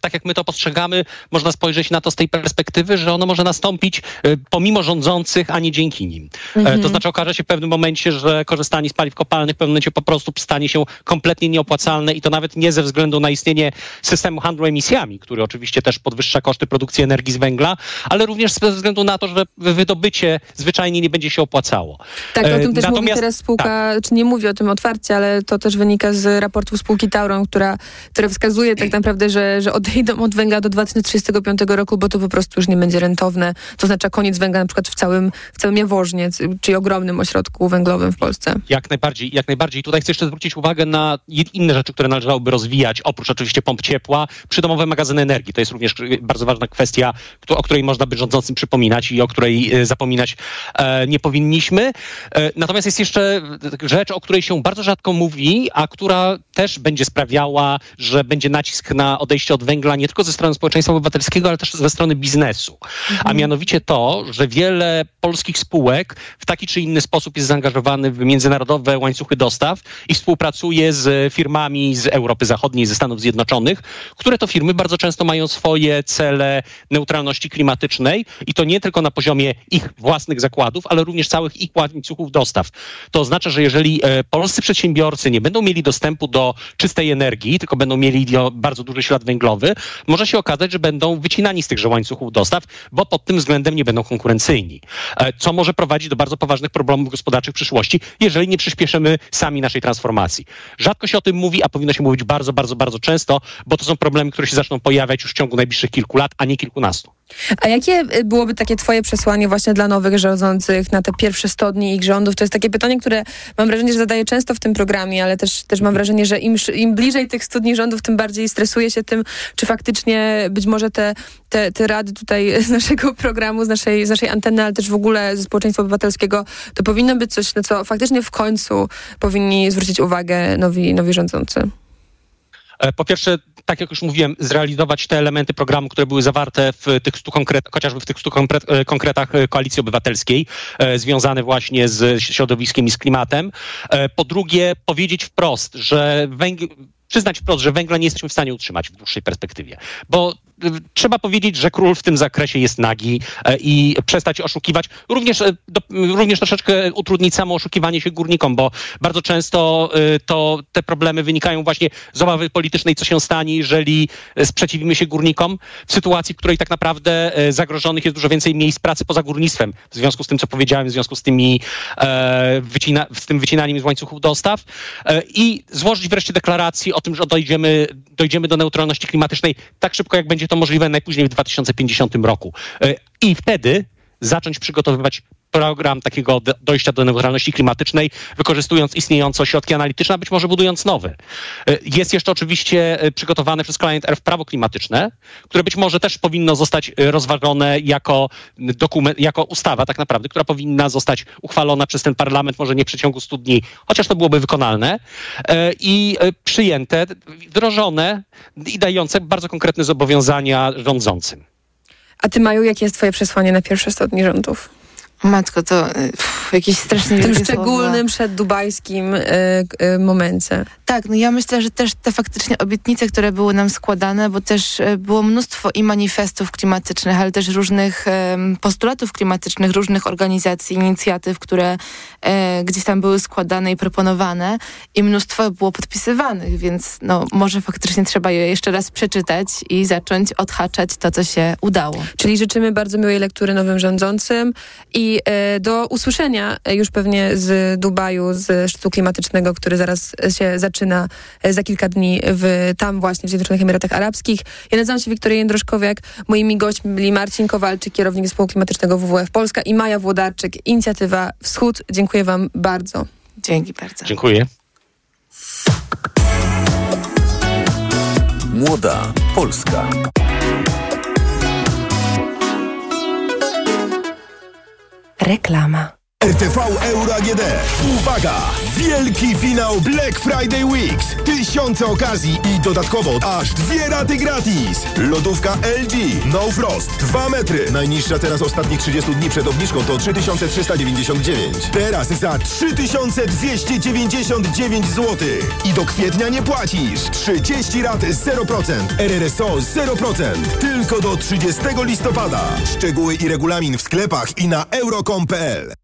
Speaker 10: tak jak my to postrzegamy, można spojrzeć na to z tej perspektywy, że ono może nastąpić e, pomimo rządzących, a nie dzięki nim. Mhm. To znaczy okaże się w pewnym momencie, że korzystanie z paliw kopalnych w pewnym momencie po prostu stanie się kompletnie nieopłacalne i to nawet nie ze względu na istnienie systemu handlu emisjami, który oczywiście też podwyższa koszty produkcji energii z węgla, ale również ze względu na to, że wydobycie zwyczajnie nie będzie się opłacało.
Speaker 9: Tak, o tym też Natomiast, mówi teraz spółka, tak. czy nie mówi o tym otwarcie, ale to to też wynika z raportu spółki Tauron, która, która wskazuje tak naprawdę, że, że odejdą od węgla do 2035 roku, bo to po prostu już nie będzie rentowne. To oznacza koniec węgla na przykład w całym, w całym Jaworznie, czyli ogromnym ośrodku węglowym w Polsce.
Speaker 10: Jak najbardziej, jak najbardziej. Tutaj chcę jeszcze zwrócić uwagę na inne rzeczy, które należałoby rozwijać, oprócz oczywiście pomp ciepła, przydomowe magazyny energii. To jest również bardzo ważna kwestia, o której można by rządzącym przypominać i o której e, zapominać e, nie powinniśmy. E, natomiast jest jeszcze rzecz, o której się bardzo rzadko mówi, a która też będzie sprawiała, że będzie nacisk na odejście od węgla nie tylko ze strony społeczeństwa obywatelskiego, ale też ze strony biznesu. Mhm. A mianowicie to, że wiele polskich spółek w taki czy inny sposób jest zaangażowany w międzynarodowe łańcuchy dostaw i współpracuje z firmami z Europy Zachodniej, ze Stanów Zjednoczonych, które to firmy bardzo często mają swoje cele neutralności klimatycznej i to nie tylko na poziomie ich własnych zakładów, ale również całych ich łańcuchów dostaw. To oznacza, że jeżeli e, polscy przedsiębiorcy nie będą mieli dostępu do czystej energii, tylko będą mieli bardzo duży ślad węglowy, może się okazać, że będą wycinani z tychże łańcuchów dostaw, bo pod tym względem nie będą konkurencyjni. E, co może prowadzić do bardzo poważnych problemów gospodarczych w przyszłości, jeżeli nie przyspieszymy sami naszej transformacji. Rzadko się o tym mówi, a powinno się mówić bardzo, bardzo, bardzo często, bo to są problemy, które się zaczną pojawiać już w ciągu najbliższych kilku lat, a nie kilkunastu.
Speaker 9: A jakie y, byłoby takie twoje przesłanie właśnie dla nowych rządzących na te pierwsze 100 dni ich rządów? To jest takie pytanie, które mam wrażenie, że zadaję często w tym programie, ale też, też mam wrażenie, że im, im bliżej tych 100 dni rządów, tym bardziej stresuje się tym, czy faktycznie być może te, te, te rady tutaj z naszego programu, z naszej, z naszej anteny, ale też w ogóle ze społeczeństwa obywatelskiego, to powinno być coś, na co faktycznie w końcu powinni zwrócić uwagę nowi, nowi rządzący.
Speaker 10: E, po pierwsze, tak jak już mówiłem, zrealizować te elementy programu, które były zawarte w tych stu konkret, chociażby w tych stu e, konkretach e, Koalicji Obywatelskiej, e, związane właśnie z środowiskiem i z klimatem. Po drugie, powiedzieć wprost, że węgiel, przyznać wprost, że węgla nie jesteśmy w stanie utrzymać w dłuższej perspektywie, bo trzeba powiedzieć, że król w tym zakresie jest nagi e, i przestać oszukiwać. Również, e, do, również troszeczkę utrudnić samo oszukiwanie się górnikom, bo bardzo często e, to te problemy wynikają właśnie z obawy politycznej, co się stanie, jeżeli sprzeciwimy się górnikom w sytuacji, w której tak naprawdę zagrożonych jest dużo więcej miejsc pracy poza górnictwem. W związku z tym, co powiedziałem, w związku z, tymi, wycina, z tym wycinaniem z łańcuchów dostaw i złożyć wreszcie deklarację o tym, że dojdziemy, dojdziemy do neutralności klimatycznej tak szybko, jak będzie to możliwe najpóźniej w 2050 roku. E, I wtedy zacząć przygotowywać program takiego dojścia do neutralności klimatycznej, wykorzystując istniejące ośrodki analityczne, a być może budując nowe. E, jest jeszcze oczywiście e, przygotowane przez Client Earth prawo klimatyczne, które być może też powinno zostać e, rozważone jako dokument, jako ustawa tak naprawdę, która powinna zostać uchwalona przez ten parlament, może nie w przeciągu 100 dni, chociaż to byłoby wykonalne i przyjęte, wdrożone i dające bardzo konkretne zobowiązania rządzącym.
Speaker 9: A ty, Maju, jakie jest twoje przesłanie na pierwsze 100 dni rządów?
Speaker 2: Matko, to pff, jakieś strasznie
Speaker 9: W tym szczególnym przeddubajskim y, y, momencie.
Speaker 2: Tak, no ja myślę, że też te faktycznie obietnice, które były nam składane, bo też y, było mnóstwo i manifestów klimatycznych, ale też różnych y, postulatów klimatycznych, różnych organizacji, inicjatyw, które y, gdzieś tam były składane i proponowane i mnóstwo było podpisywanych, więc no może faktycznie trzeba je jeszcze raz przeczytać i zacząć odhaczać to, co się udało.
Speaker 9: Czyli życzymy bardzo miłej lektury nowym rządzącym i E, do usłyszenia już pewnie z Dubaju, z szczytu klimatycznego, który zaraz się zaczyna e, za kilka dni w, tam właśnie w Zjednoczonych Emiratach Arabskich. Ja nazywam się Wiktoria Jędroszkowiak. Moimi gośćmi byli Marcin Kowalczyk, kierownik zespołu klimatycznego WWF Polska i Maja Włodarczyk, inicjatywa Wschód. Dziękuję wam bardzo.
Speaker 2: Dzięki bardzo.
Speaker 10: Dziękuję.
Speaker 6: Młoda Polska.
Speaker 14: Reklama. RTV Euro AGD. Uwaga! Wielki finał Black Friday Weeks. Tysiące okazji i dodatkowo aż dwie raty gratis. Lodówka LG No Frost 2 metry. Najniższa cena z ostatnich 30 dni przed obniżką to 3399. Teraz za 3299 zł. I do kwietnia nie płacisz. 30 rat 0%. RRSO 0%. Tylko do 30 listopada. Szczegóły i regulamin w sklepach i na euro.com.pl.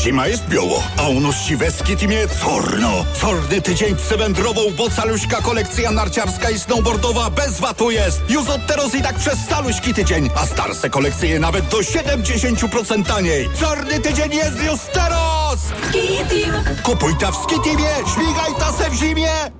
Speaker 27: Zima jest biało, a u nas siweski timie corno. Corny tydzień przewędrową, bo caluśka kolekcja narciarska i snowboardowa bez watu jest. Już od teraz i tak przez caluśki tydzień, a starsze kolekcje nawet do 70% taniej. Czarny tydzień jest już teraz!
Speaker 26: Skitim!
Speaker 27: Kupuj ta w Skitimie, śmigaj ta se w zimie!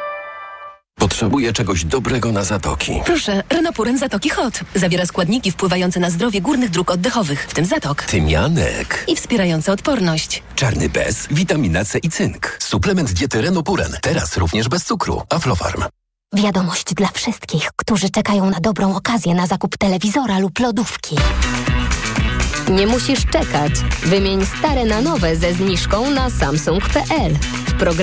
Speaker 19: Potrzebuję czegoś dobrego na zatoki.
Speaker 22: Proszę, Renopuren Zatoki Hot. Zawiera składniki wpływające na zdrowie górnych dróg oddechowych, w tym zatok.
Speaker 19: Tymianek.
Speaker 22: I wspierające odporność.
Speaker 19: Czarny bez, witamina C i cynk. Suplement diety Renopuren. Teraz również bez cukru. Aflofarm.
Speaker 33: Wiadomość dla wszystkich, którzy czekają na dobrą okazję na zakup telewizora lub lodówki. Nie musisz czekać. Wymień stare na nowe ze zniżką na samsung.pl. W programie